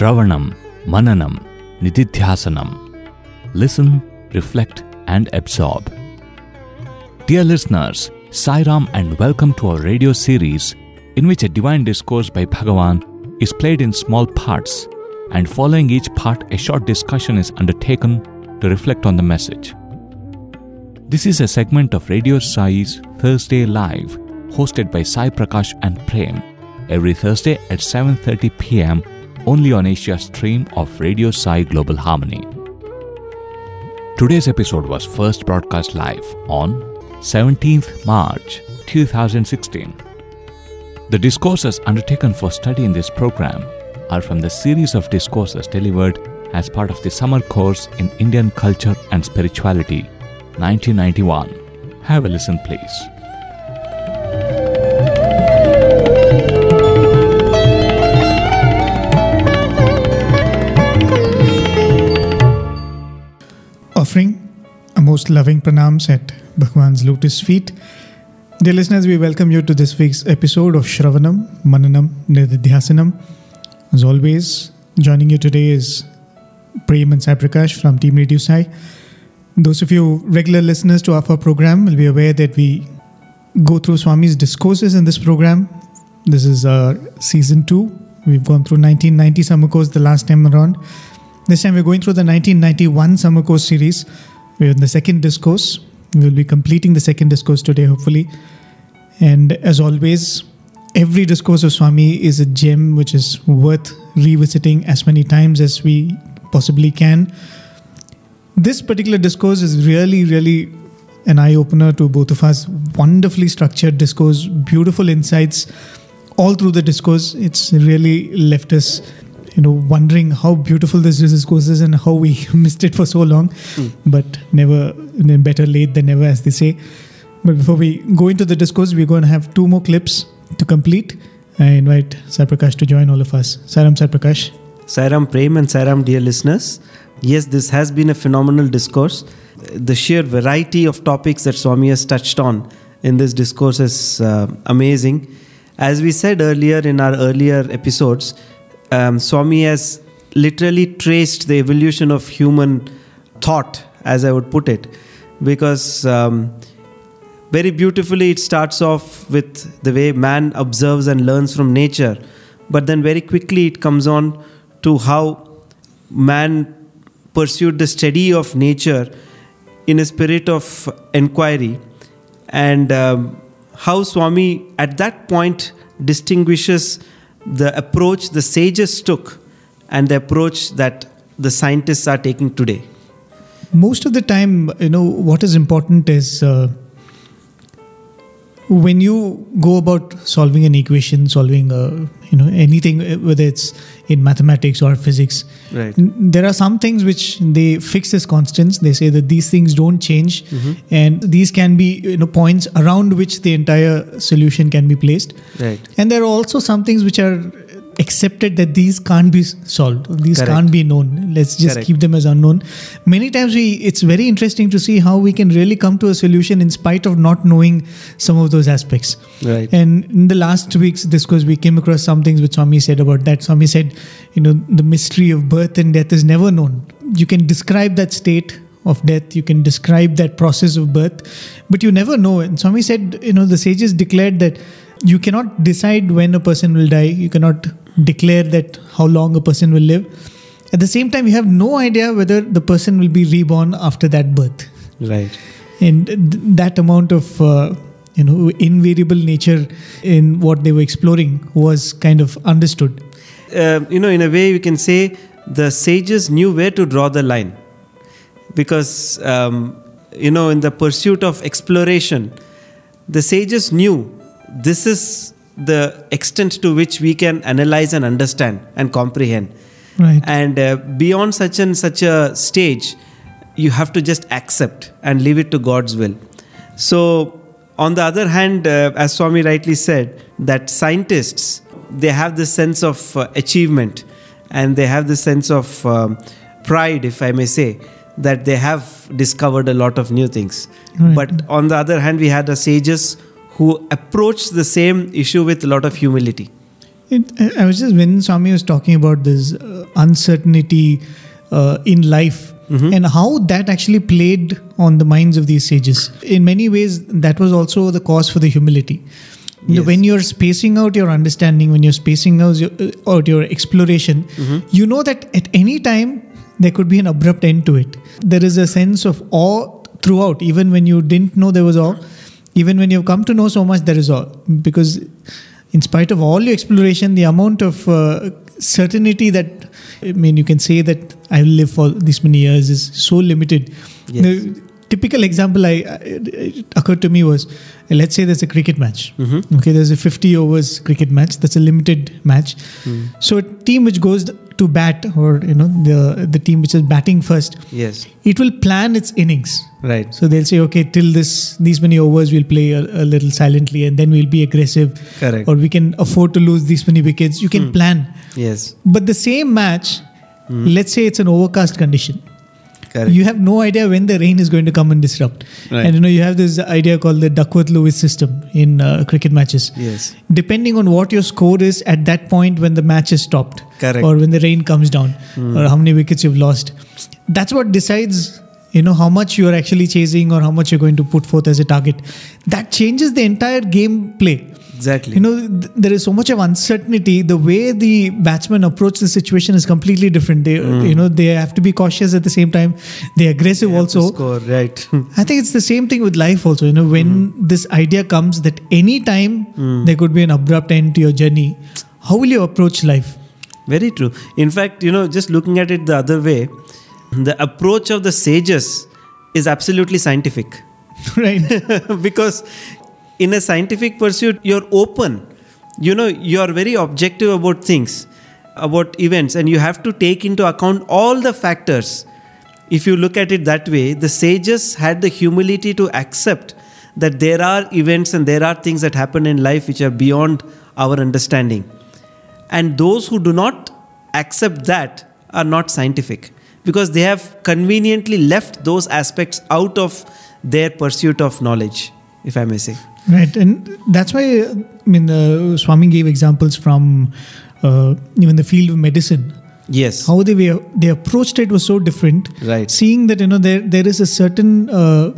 Shravanam, Mananam, Nididhyasanam. Listen, reflect, and absorb. Dear listeners, Sairam and welcome to our radio series in which a divine discourse by Bhagavan is played in small parts and following each part a short discussion is undertaken to reflect on the message. This is a segment of Radio Sai's Thursday Live hosted by Sai Prakash and Prem every Thursday at 7:30 p.m. only on Asia stream of Radio Sai Global Harmony. Today's episode was first broadcast live on 17th March 2016. The discourses undertaken for study in this program are from the series of discourses delivered as part of the summer course in Indian Culture and Spirituality 1991. Have a listen, please. Most loving pranams at Bhagwan's lotus feet. Dear listeners, we welcome you to this week's episode of Shravanam, Mananam, Nididhyasanam. As always, joining you today is Prem and Sai Prakash from Team Radio Sai. Those of you regular listeners to our program will be aware that we go through Swami's discourses in this program. This is uh, season two. We've gone through 1990 summer course the last time around. This time we're going through the 1991 summer course series. We're in the second discourse. We'll be completing the second discourse today, hopefully. And as always, every discourse of Swami is a gem which is worth revisiting as many times as we possibly can. This particular discourse is really, really an eye opener to both of us. Wonderfully structured discourse, beautiful insights all through the discourse. It's really left us you know wondering how beautiful this discourse is and how we missed it for so long. Mm. but never better late than never as they say. But before we go into the discourse we're going to have two more clips to complete. I invite Sai Prakash to join all of us. Sairam Sai Prakash. Sairam Prem and Sairam dear listeners. Yes this has been a phenomenal discourse. The sheer variety of topics that Swami has touched on in this discourse is uh, amazing. As we said earlier in our earlier episodes um, Swami has literally traced the evolution of human thought, as I would put it, because um, very beautifully it starts off with the way man observes and learns from nature, but then very quickly it comes on to how man pursued the study of nature in a spirit of inquiry, and um, how Swami at that point distinguishes the approach the sages took and the approach that the scientists are taking today? Most of the time, you know, what is important is uh, when you go about solving an equation, solving, uh, you know, anything, uh, whether it's in mathematics or physics, right. there are some things which they fix as constants. They say that these things don't change, mm-hmm. and these can be, you know, points around which the entire solution can be placed. Right. And there are also some things which are accepted that these can't be solved. These Correct. can't be known. Let's just Correct. keep them as unknown. Many times we it's very interesting to see how we can really come to a solution in spite of not knowing some of those aspects. Right. And in the last week's discourse we came across some things which swami said about that. Swami said you know the mystery of birth and death is never known. You can describe that state of death. You can describe that process of birth but you never know. And swami said you know the sages declared that you cannot decide when a person will die. You cannot declare that how long a person will live. At the same time you have no idea whether the person will be reborn after that birth. Right. And th- that amount of uh, you know invariable nature in what they were exploring was kind of understood. Uh, you know in a way we can say the sages knew where to draw the line. Because um, you know in the pursuit of exploration the sages knew this is the extent to which we can analyze and understand and comprehend. Right. And uh, beyond such and such a stage you have to just accept and leave it to god's will. So on the other hand uh, as swami rightly said that scientists they have this sense of uh, achievement and they have this sense of um, pride if i may say that they have discovered a lot of new things. Right. but on the other hand we had the sages who approached the same issue with a lot of humility It, I was just when Swami was talking about this uh, uncertainty uh, in life Mhm. and how that actually played on the minds of these sages. In many ways, that was also the cause for the humility. Yes. When you're spacing out your understanding, when you're spacing out your, uh, out your exploration, Mhm. you know that at any time there could be an abrupt end to it. There is a sense of awe throughout, even when you didn't know there was awe. Even when you've come to know so much, there is awe. Because, in spite of all your exploration, the amount of uh, certainty that, I mean, you can say that I will live for this many years is so limited. Yes. The typical example I, occurred to me was let's say there's a cricket match. Mhm. Okay, there's a 50 overs cricket match. That's a limited match. Mm. So a team which goes to bat, or you know, the the team which is batting first, Yes. it will plan its innings. Right. So they'll say, okay, till this these many overs, we'll play a, a little silently, and then we'll be aggressive, Correct. or we can afford to lose these many wickets. You can Hmm. plan, yes. but the same match, Hmm. let's say it's an overcast condition. Correct. You have no idea when the rain is going to come and disrupt. Right. And you know, you have this idea called the Duckworth-Lewis system in uh, cricket matches. yes. Depending on what your score is at that point when the match is stopped, Correct. or when the rain comes down, Hmm. or how many wickets you've lost, that's what decides. You know how much you are actually chasing, or how much you're going to put forth as a target. That changes the entire game play. Exactly. You know, th- there is so much of uncertainty. The way the batsmen approach the situation is completely different. They, Mm. you know, they have to be cautious at the same time. They're aggressive to also. Score. Right. I think it's the same thing with life also. You know, when this idea comes that any time Mm. there could be an abrupt end to your journey, how will you approach life? Very true. In fact, you know, just looking at it the other way, the approach of the sages is absolutely scientific. right? because in a scientific pursuit, you're open. You know, you're very objective about things, about events, and you have to take into account all the factors. If you look at it that way, the sages had the humility to accept that there are events and there are things that happen in life which are beyond our understanding. And those who do not accept that are not scientific because they have conveniently left those aspects out of their pursuit of knowledge, if I may say. Right, and that's why I mean, uh, Swami gave examples from uh, even the field of medicine. Yes. How they were, they approached it was so different. Right. Seeing that you know there there is a certain uh,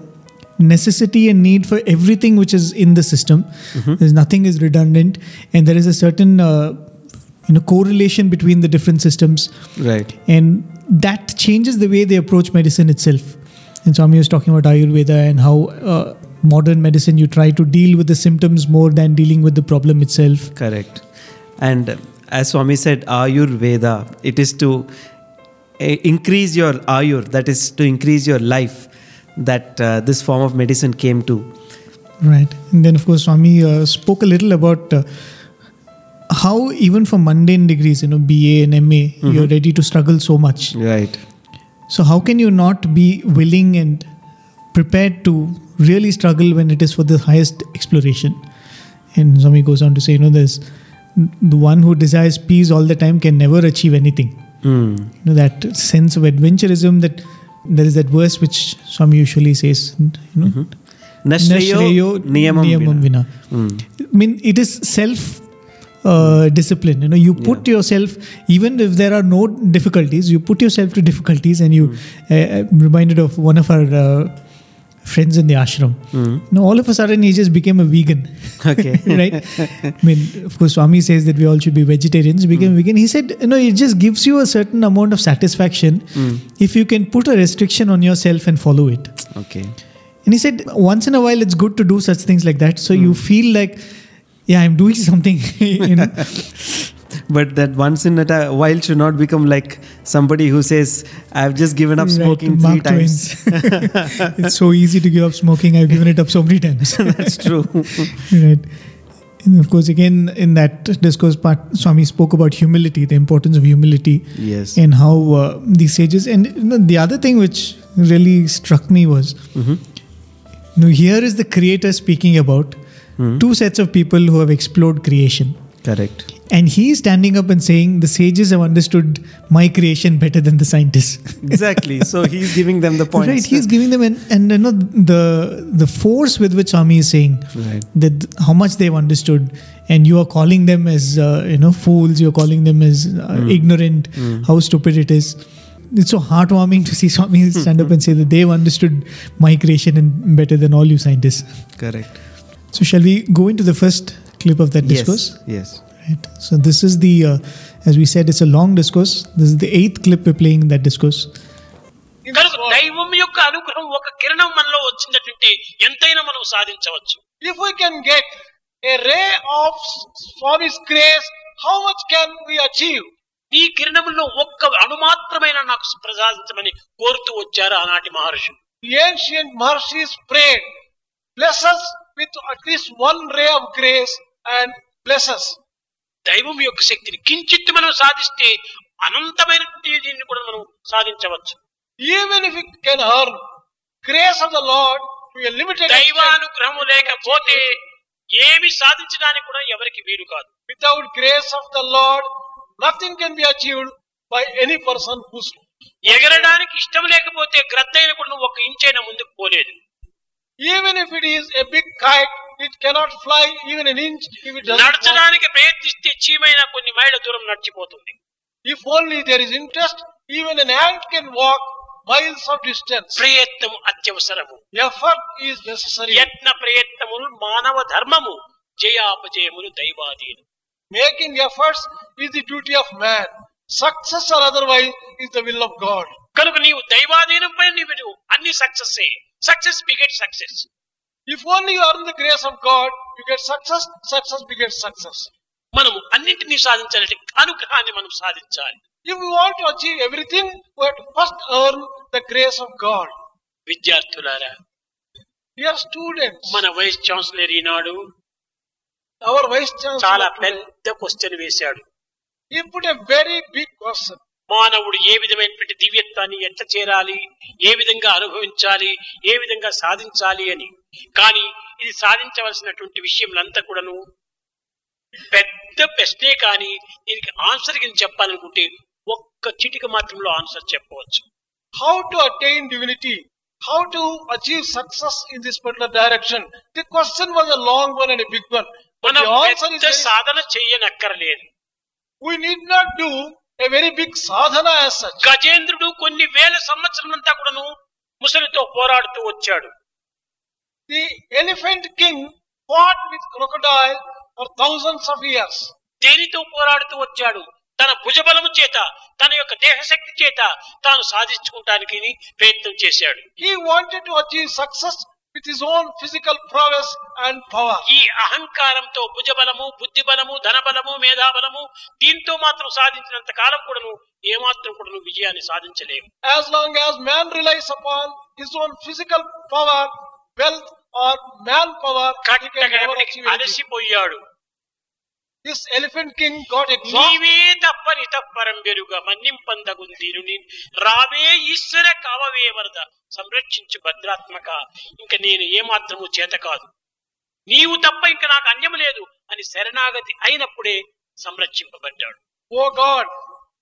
necessity and need for everything which is in the system. Mhm. There's nothing is redundant, and there is a certain uh, you know correlation between the different systems, Right. and that changes the way they approach medicine itself. And Swami was talking about Ayurveda and how uh, modern medicine you try to deal with the symptoms more than dealing with the problem itself. Correct. And uh, as Swami said, Ayurveda, it is to uh, increase your Ayur, that is to increase your life, that uh, this form of medicine came to. Right. And then, of course, Swami uh, spoke a little about uh, how, even for mundane degrees, you know, BA and MA, you're ready to struggle so much. Right. So, how can you not be willing and prepared to really struggle when it is for the highest exploration? And Swami goes on to say, you know, this the one who desires peace all the time can never achieve anything. Hmm. You know, that sense of adventurism that there is that verse which Swami usually says, you know, Mhm. Nashreyo Nashreyo niyamam niyamam vina. vina. Hmm. I mean, it is self uh, discipline. You know, you put yourself, even if there are no difficulties, you put yourself to difficulties, and you. Uh, I'm reminded of one of our uh, friends in the ashram. Hmm. You know, all of a sudden, he just became a vegan. Okay. right? I mean, of course, Swami says that we all should be vegetarians. Became vegan. He said, you know, it just gives you a certain amount of satisfaction Hmm. if you can put a restriction on yourself and follow it. Okay. And he said, once in a while, it's good to do such things like that. So Hmm. you feel like, yeah, I'm doing something. you know? But that once in a while should not become like somebody who says, I've just given up smoking three times. It's so easy to give up smoking. I've given it up so many times. That's true. right. And of course, again, in that discourse part, Swami spoke about humility, the importance of humility, yes. and how uh, these sages. And the other thing which really struck me was, Mhm. you know, here is the creator speaking about Hmm. two sets of people who have explored creation. Correct. And he's standing up and saying, The sages have understood my creation better than the scientists. Exactly. so he's giving them the points. Right, he's giving them, an, and you know, the the force with which Swami is saying Right. that how much they've understood and you are calling them as uh, you know fools. You're calling them as uh, ignorant. How stupid it is. It's so heartwarming to see Swami stand up and say that they've understood my creation and better than all you scientists. Correct. So shall we go into the first clip of that discourse? Yes. Yes. Right. So this is the, uh, as we said, it's a long discourse. This is the eighth clip we're playing in that discourse. కనుక దైవం యొక్క అనుగ్రహం ఒక కిరణం మనలో వచ్చినటువంటి ఎంతైనా మనం సాధించవచ్చు If we can get a ray of Swami's grace, how much can we achieve? ఈ కిరణంలో ఒక్క అణుమాత్రమైన నాకు ప్రసాదించమని కోరుతూ వచ్చారు ఆనాటి మహర్షులు The ancient Maharshis prayed, bless us with at least one ray of grace and bless us. దైవం యొక్క శక్తిని కించిత్ మనం సాధిస్తే అనంతమైన దీన్ని కూడా మనం సాధించవచ్చు. Even if can earn grace of the Lord limited దైవానుగ్రహం లేకపోతే ఏమి సాధించడానికి కూడా ఎవరికి వీలు కాదు. Without grace of the Lord nothing can be achieved by any person who's ఎగరడానికి ఇష్టం లేకపోతే గ్రద్దైన కూడా నువ్వు ఒక ఇంచైనా ముందుకు పోలేదు. Even if it is a big kite it cannot fly even an inch నడచడానికి ప్రయత్నిస్తే చీమైన కొన్ని మైళ్ళ దూరం నడిచిపోతుంది. If only there is interest even an ant can walk miles of distance ప్రయత్నము అత్యవసరము. ఎఫర్ట్ ఈస్ నెససరీ యత్న ప్రయత్నములు మానవ ధర్మము. జయాపజయములు దైవాధీనం. Making efforts is the duty of man success or otherwise is the will of God కనుక నీవు దైవాధీనంపై నీవు అన్ని success success beget success if only you earn the grace of God you get success success beget success మనం అన్నింటినీ సాధించాలంటే అనుగ్రహాన్ని మనం సాధించాలి. If you want to achieve everything you first earn the grace of God విద్యార్థులారా your students మన vice chancellor ఈనాడు our vice chancellor చాలా పెద్ద క్వశ్చన్ వేశాడు. ఇప్పుడు వెరీ బిగ్ క్వశ్చన్ మానవుడు ఏ విధమైనటువంటి దివ్యత్వాన్ని ఎట్లా చేరాలి ఏ విధంగా అనుభవించాలి ఏ విధంగా సాధించాలి అని కానీ ఇది సాధించవలసినటువంటి విషయములంతా కూడాను పెద్ద ప్రశ్నే కానీ దీనికి ఆన్సర్ కింద చెప్పాలనుకుంటే ఒక్క చిటిక మాత్రంలో ఆన్సర్ చెప్పవచ్చు How to attain divinity? How to achieve success in this particular direction? The question was a long one and a big one. But మనం the answer is పెద్ద very సాధన చెయ్యనక్కర్లేదు we need not do a very big సాధన గజేంద్రుడు కొన్ని వేల సంవత్సరమంతా కూడాను ముసలితో పోరాడుతూ వచ్చాడు. The elephant king fought with crocodile for thousands of years దేనితో పోరాడుతూ వచ్చాడు? తన భుజబలము చేత తన యొక్క దేహశక్తి చేత తాను సాధించుకుంటానికి ప్రయత్నం చేశాడు. He wanted to achieve success with his own physical progress and power ఈ అహంకారంతో భుజబలము బుద్ధి బలము ధన బలము మేధాబలము దీంతో మాత్రం సాధించినంత కాలం కూడాను ఏమాత్రం కూడాను విజయాన్ని సాధించలేము. As long as man relies upon his own physical power wealth or man power అలసిపోయాడు. This elephant king got exhausted. నీవే తప్పని తప్పరం వెరుగ మన్నింపందగుందీరుని రావే ఈశ్వర కావవే వరద సంరక్షించు భద్రాత్మక ఇంక నేను ఏమాత్రము చేత కాదు నీవు తప్ప ఇంక నాకు అన్యము లేదు అని శరణాగతి అయినప్పుడే సంరక్షింపబడ్డాడు Oh God,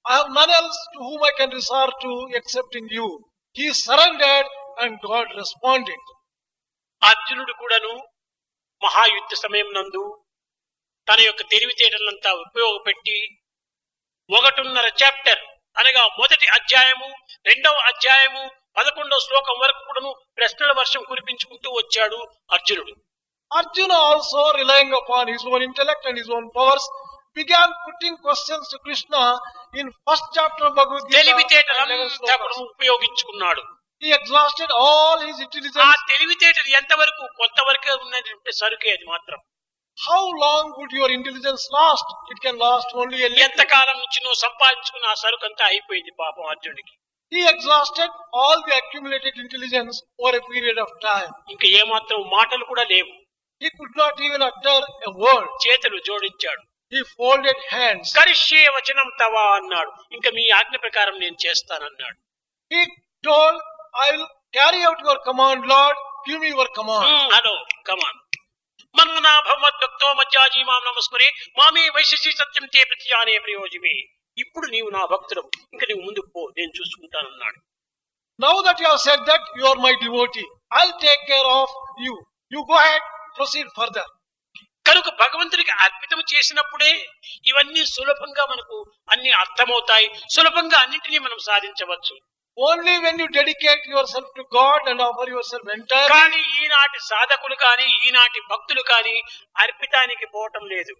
I have none else to whom I can resort to excepting you. He surrendered and God responded. అర్జునుడు కూడాను మహాయుద్ధ సమయం నందు తన యొక్క తెలివితేటలంతా ఉపయోగపెట్టి ఒకటిన్నర చాప్టర్ అనగా మొదటి అధ్యాయము రెండవ అధ్యాయము పదకొండవ శ్లోకం వరకు కూడాను ప్రశ్నల వర్షం కురిపించుకుంటూ వచ్చాడు అర్జునుడు. Arjun also relying upon his own intellect and his own powers began putting questions to Krishna in first chapter Bhagavad Gita తెలివితేటలంతా ఉపయోగించుకున్నాడు. ఎగ్జాస్టెడ్ ఆల్ హిస్ ఇంటెలిజెన్స్ ఆ తెలివితేటలు ఎంతవరకు కొంతవరకే ఉన్నది సరుకే అది మాత్రం. How long would your intelligence last it can last only ఎంత కాలం నుంచి నువ్వు సంపాదించుకున్న ఆ సరుకు అంతా అయిపోయింది పాపం అర్జునుడికి? He exhausted all the accumulated intelligence over a period of time ఇంకా ఏమాత్రం మాటలు కూడా లేవు. He could not even utter a word చేతులు జోడించాడు. ఈ ఫోల్డెడ్ హ్యాండ్స్ కరిష్యే వచనం తవా అన్నాడు. ఇంకా మీ ఆజ్ఞ ప్రకారం నేను చేస్తానన్నాడు. He told I will carry out your command Lord give me your command hello command మాం నమస్మరే మామే వైశసి సత్యం తే ప్రతిజానే ప్రయోజమే. ఇప్పుడు నీవు నా భక్తుడు ఇంకా నీవు ముందుకు పో. నేను చూసుకుంటానన్నాడు. Now that your set that you are my devotee I take care of you you go head proceed further కనుక భగవంతునికి అర్పితం చేసినప్పుడే ఇవన్నీ సులభంగా మనకు అన్ని అర్థమవుతాయి. సులభంగా అన్నింటినీ మనం సాధించవచ్చు. Only when you dedicate yourself to God and offer yourself enter కానీ ఈనాటి సాధకులు కానీ ఈనాటి భక్తులు కానీ అర్పితానికి పోవటం లేదు.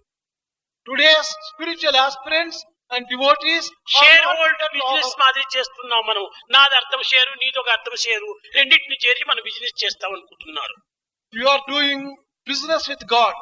Today spiritual aspirants and devotees shareholder business మాదిరి చేస్తున్నాం మనం. నాది అర్థం షేరు నీదొక అర్థం షేరు. రెండింటిని చేరి మనం బిజినెస్ చేస్తాం అనుకుంటున్నారు. You are doing business with God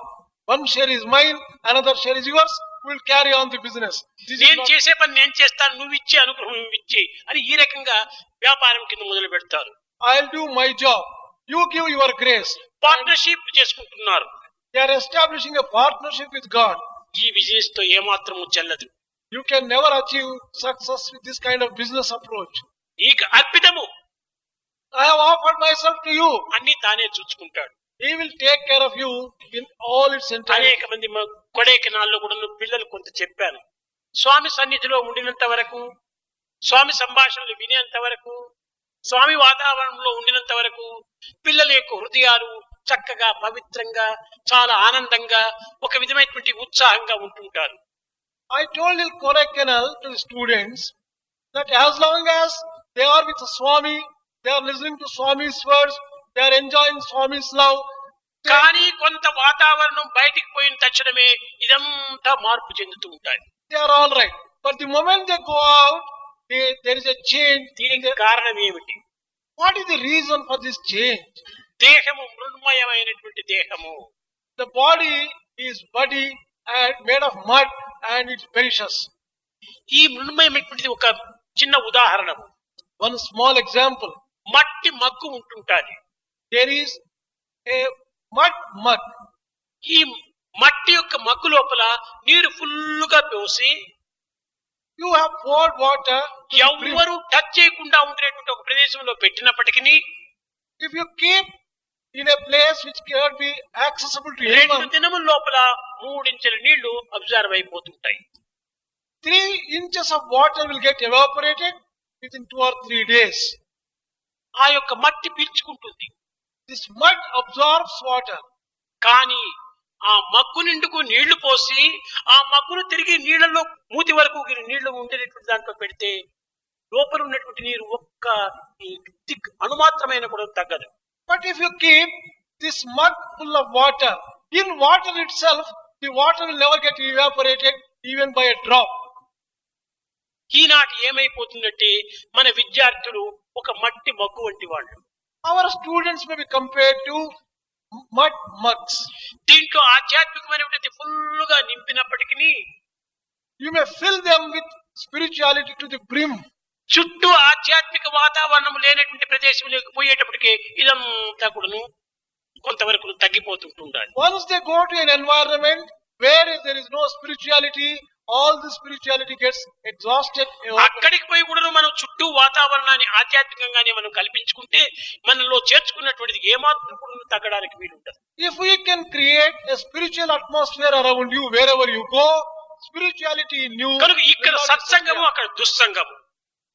one share is mine another share is yours will carry on the business నేను చేసే పని నేను చేస్తాను నువ్వు ఇచ్చి అనుగ్రహం నువ్వు ఇచ్చి అని ఈ రకంగా వ్యాపారం కింద మొదలు పెడతారు. I do my job you give your grace partnership చేసుకుంటున్నారు. They are establishing a partnership with God ఈ బిజినెస్తో ఏమాత్రము చెల్లదు. You can never achieve success with this kind of business approach ఈ అర్పితము I have offered myself to you అన్ని తానే చూసుకుంటాడు. He will take care of you in all its అనేక మంది కొడైకెనాల్లో కూడా పిల్లలు కొంత చెప్పాను స్వామి సన్నిధిలో ఉండినంత వరకు స్వామి సంభాషణలు వినేంత వరకు స్వామి వాతావరణంలో ఉండినంత వరకు పిల్లల యొక్క హృదయాలు చక్కగా పవిత్రంగా చాలా ఆనందంగా ఒక విధమైనటువంటి ఉత్సాహంగా ఉంటుంటారు. I told in Kodaikanal to students that as long as they are with Swami they are listening to Swami words they are enjoying Swami's love కానీ కొంత వాతావరణం బయటికి పోయిన తక్షణమే ఇదంతా మార్పు చెందుతూ ఉంటాయి. They are all right but the moment they go out there is change దీనికి కారణం ఏమిటి? What is the reason for this change దేహము మృణ్మయమైనటువంటి దేహము. The body is body and made of mud and it's perishes ఈ మృణ్మయమైనటువంటిది ఒక చిన్న ఉదాహరణ వన్ స్మాల్ ఎగ్జాంపుల్ మట్టి మగ్గు ఉంటుంటాది. దేర్ ఈస్ మట్ ఈ మట్టి యొక్క మగ్గు లోపల నీరు ఫుల్గా పోసి యు హావ్ పోర్డ్ వాటర్ ఎవ్వరు టచ్ చేయకుండా ఉండేటువంటి ఒక ప్రదేశంలో పెట్టినప్పటికీ if you keep in place which can be accessible to human దినముల లోపల మూడించెల నీళ్ళు observe అయిపోతుంటాయి. Three inches of water will get evaporated within two or three days ఆ యొక్క మట్టి పీల్చుకుంటుంది. దిస్ మడ్ అబ్జార్బ్స్ వాటర్ కానీ ఆ మగ్గు నిండుకు నీళ్ళు పోసి ఆ మగ్గును తిరిగి నీళ్ళలో మూతి వరకు నీళ్ళు ఉండేటటువంటి దాంట్లో పెడితే లోపల ఉన్నటువంటి నీరు ఒక్క అనుమాత్రమైన కూడా తగ్గదు. But if you keep this mug full of water in water itself the water never get evaporated even by drop ఈనాటి ఏమైపోతుందంటే మన విద్యార్థులు ఒక మట్టి మగ్గు వంటి వాళ్ళు. Our students may be compare to mud mugs దీంట్లో ఆధ్యాత్మికమైనటువంటి ఫుల్గా నింపినప్పటికీ you may fill them with spirituality to the brim చుట్టూ ఆధ్యాత్మిక వాతావరణం లేనటువంటి ప్రదేశంలోకి పోయేటప్పటికి ఇదంతా కూడాను కొంతవరకు తగ్గిపోతుంటుండాలి once they go to an environment where spirituality all the spirituality gets exhausted అక్కడికి పోయి కూడా మనం చుట్టూ వాతావరణాన్ని ఆధ్యాత్మికంగానే మనం కల్పించుకుంటే మనలో చేర్చుకున్నటువంటిది ఏమాత్రం కూడా తగ్గడానికి వీలు ఉంటుంది if you can create a spiritual atmosphere around you wherever you go spirituality new కనుక ఇక్కడ సత్సంగము అక్కడ దుస్సంగము.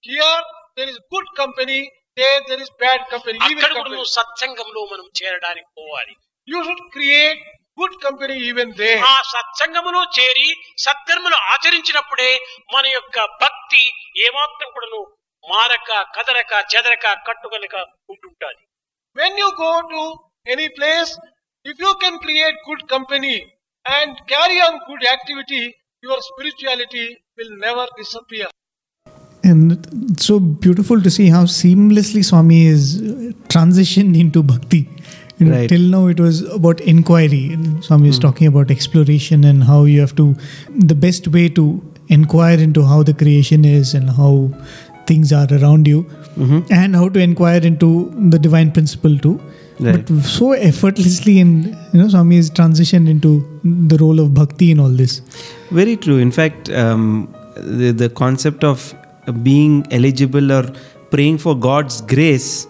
Here there is good company there there is bad company అక్కడ సత్సంగంలో మనం చేరడానికి పోవాలి. You should create good company even there. ఆ సత్సంగములో చేరి సత్కర్మలు ఆచరించినప్పుడే మన యొక్క భక్తి ఏమాత్రం కూడాను మారక కదలక చెదరక కట్టుకలక ఉంటుంటాది When you go to any place, if you can create good company and carry on good activity, your spirituality will never disappear. And it's so beautiful to see how seamlessly Swami is uh, transitioned into bhakti. You know, Right. Till now, it was about inquiry. Swami is talking about exploration and how you have to, the best way to inquire into how the creation is and how things are around you, and how to inquire into the divine principle too. Right. But so effortlessly, and you know, Swami is transitioned into the role of bhakti in all this. Very true. In fact, um, the, the concept of being eligible or praying for God's grace,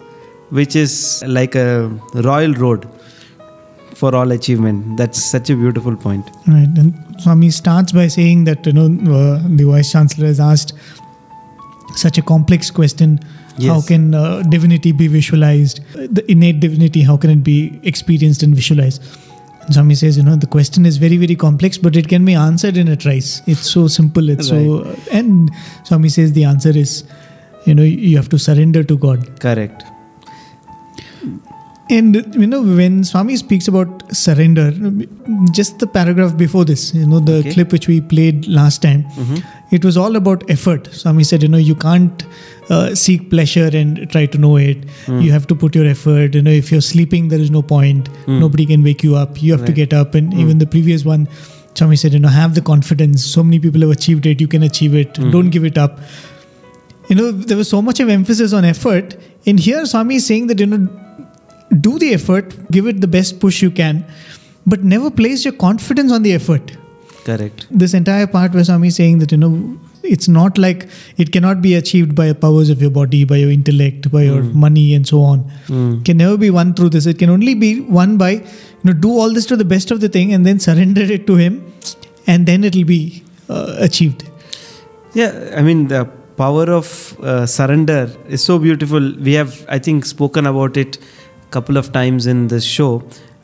which is like a royal road for all achievement. That's such a beautiful point. Right, and Swami starts by saying that you know uh, the vice chancellor has asked such a complex question. How can uh, divinity be visualized? The innate divinity, how can it be experienced and visualized? Swami says, you know, the question is very, very complex, but it can be answered in a trice. It's so simple. It's so, and Swami says the answer is, you know, you have to surrender to God. Correct. And you know, when Swami speaks about surrender, just the paragraph before this, you know, the Okay. clip which we played last time, mm-hmm. it was all about effort. Swami said, you know, you can't uh, seek pleasure and try to know it. Mm. You have to put your effort. You know, if you're sleeping, there is no point. Mm. Nobody can wake you up. You have to get up. And mm. even the previous one, Swami said, you know, have the confidence. So many people have achieved it. You can achieve it. Don't give it up. You know, there was so much of emphasis on effort. In here, Swami is saying that, you know, do the effort, give it the best push you can, but never place your confidence on the effort. Correct. This entire part where Swami is saying that, you know, it's not like it cannot be achieved by the powers of your body, by your intellect, by your money, and so on. Can never be won through this. It can only be won by, you know, do all this to the best of the thing and then surrender it to Him, and then it'll be uh, achieved. Yeah, I mean, the power of uh, surrender is so beautiful. We have, I think, spoken about it couple of times in this show.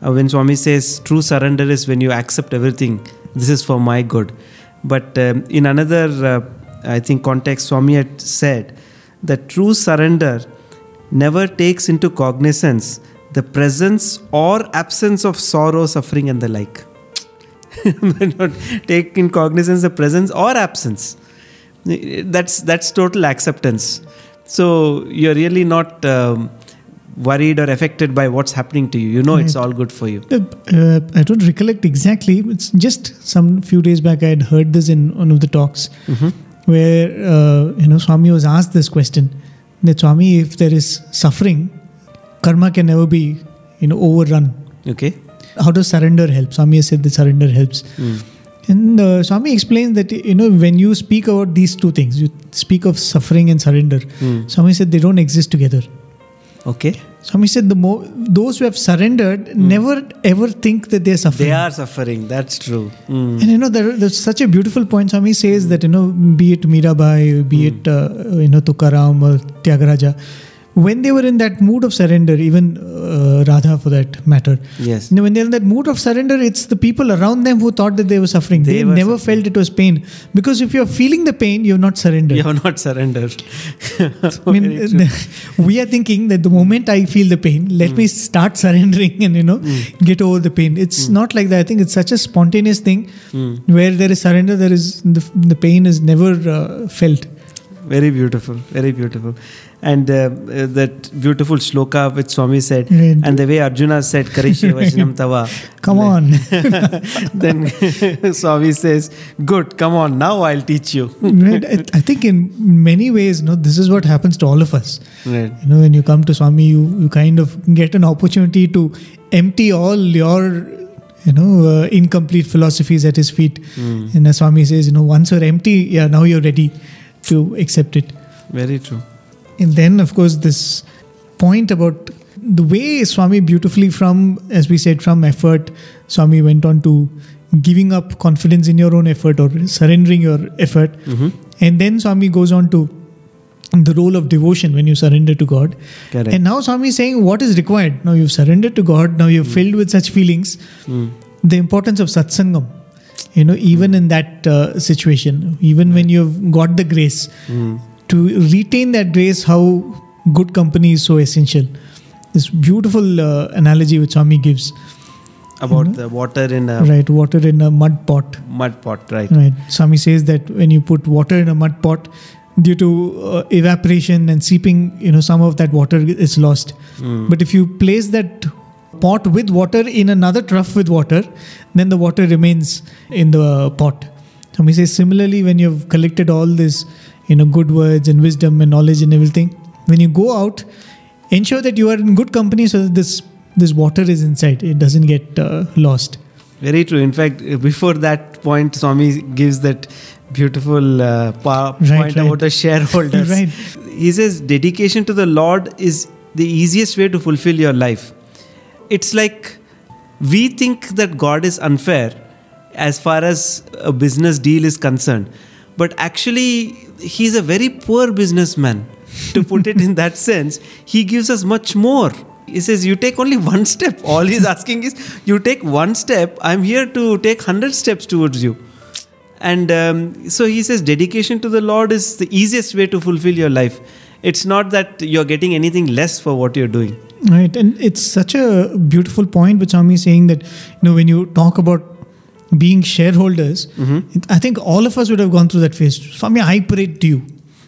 Uh, when Swami says true surrender is when you accept everything, this is for my good. But um, in another, uh, I think, context, Swami had said that true surrender never takes into cognizance the presence or absence of sorrow, suffering, and the like. not take in cognizance the presence or absence that's that's total acceptance so you're really not um, worried or affected by what's happening to you you know it's all good for you Uh, I don't recollect exactly. It's just some few days back I had heard this in one of the talks where uh, you know Swami was asked this question that Swami, if there is suffering, karma can never be you know overrun. okay How does surrender help? Swami has said that surrender helps. And uh, Swami explains that you know when you speak about these two things, you speak of suffering and surrender. Swami said they don't exist together. Okay Swami said the more those who have surrendered never ever think that they are suffering. they are suffering that's true Mm. And you know, there, there's such a beautiful point. Swami says that, you know, be it Mirabai, be it, uh, you know, Tukaram or Tyagaraja, when they were in that mood of surrender, even uh, Radha for that matter, yes you know, when they're in that mood of surrender, it's the people around them who thought that they were suffering. They They, were never suffering. felt it was pain. Because if you're feeling the pain, you've not surrendered. you have not surrendered I mean, we are thinking that the moment I feel the pain, let me start surrendering and you know get over the pain. It's not like that. I think it's such a spontaneous thing where there is surrender, there is the, the pain is never uh, felt. very beautiful very beautiful and uh, uh, that beautiful shloka which swami said and the way arjuna said karishe vajnam tava Come on. then swami says good come on now i'll teach you right? I, I think in many ways, no, this is what happens to all of us. right You know, when you come to Swami, you, you kind of get an opportunity to empty all your, you know, uh, incomplete philosophies at his feet. And as Swami says, you know, once you're empty, yeah, now you're ready to accept it. very true And then, of course, this point about the way Swami beautifully from, as we said, from effort, Swami went on to giving up confidence in your own effort or surrendering your effort. Mm-hmm. And then Swami goes on to the role of devotion when you surrender to God. Correct. And now Swami is saying what is required. Now you've surrendered to God, now you're mm. filled with such feelings. Mm. The importance of satsangam. You know, even mm. in that uh, situation, even when you've got the grace, to retain that grace, how good company is so essential. This beautiful uh, analogy which Swami gives, about the water in a right? Water in a mud pot. mud pot right Right. Swami says that when you put water in a mud pot, due to uh, evaporation and seeping, you know, some of that water is lost. But if you place that pot with water in another trough with water, then the water remains in the pot. Swami says similarly, when you've collected all this, you know, good words and wisdom and knowledge and everything, when you go out, ensure that you are in good company so that this this water is inside; it doesn't get uh, lost. very true in fact uh, before that point swami gives that beautiful uh, pa- Right, point right. about the shareholders Right. he says dedication to the lord is the easiest way to fulfill your life it's like we think that god is unfair as far as a business deal is concerned but actually he's a very poor businessman to put it in that sense he gives us much more He says, You take only one step. All he's asking is, You take one step. I'm here to take 100 steps towards you. And um, so he says, Dedication to the Lord is the easiest way to fulfill your life. It's not that you're getting anything less for what you're doing. Right, and it's such a beautiful point, which Swami is saying that you know when you talk about being shareholders, it- I think all of us would have gone through that phase. Swami, I pray to you.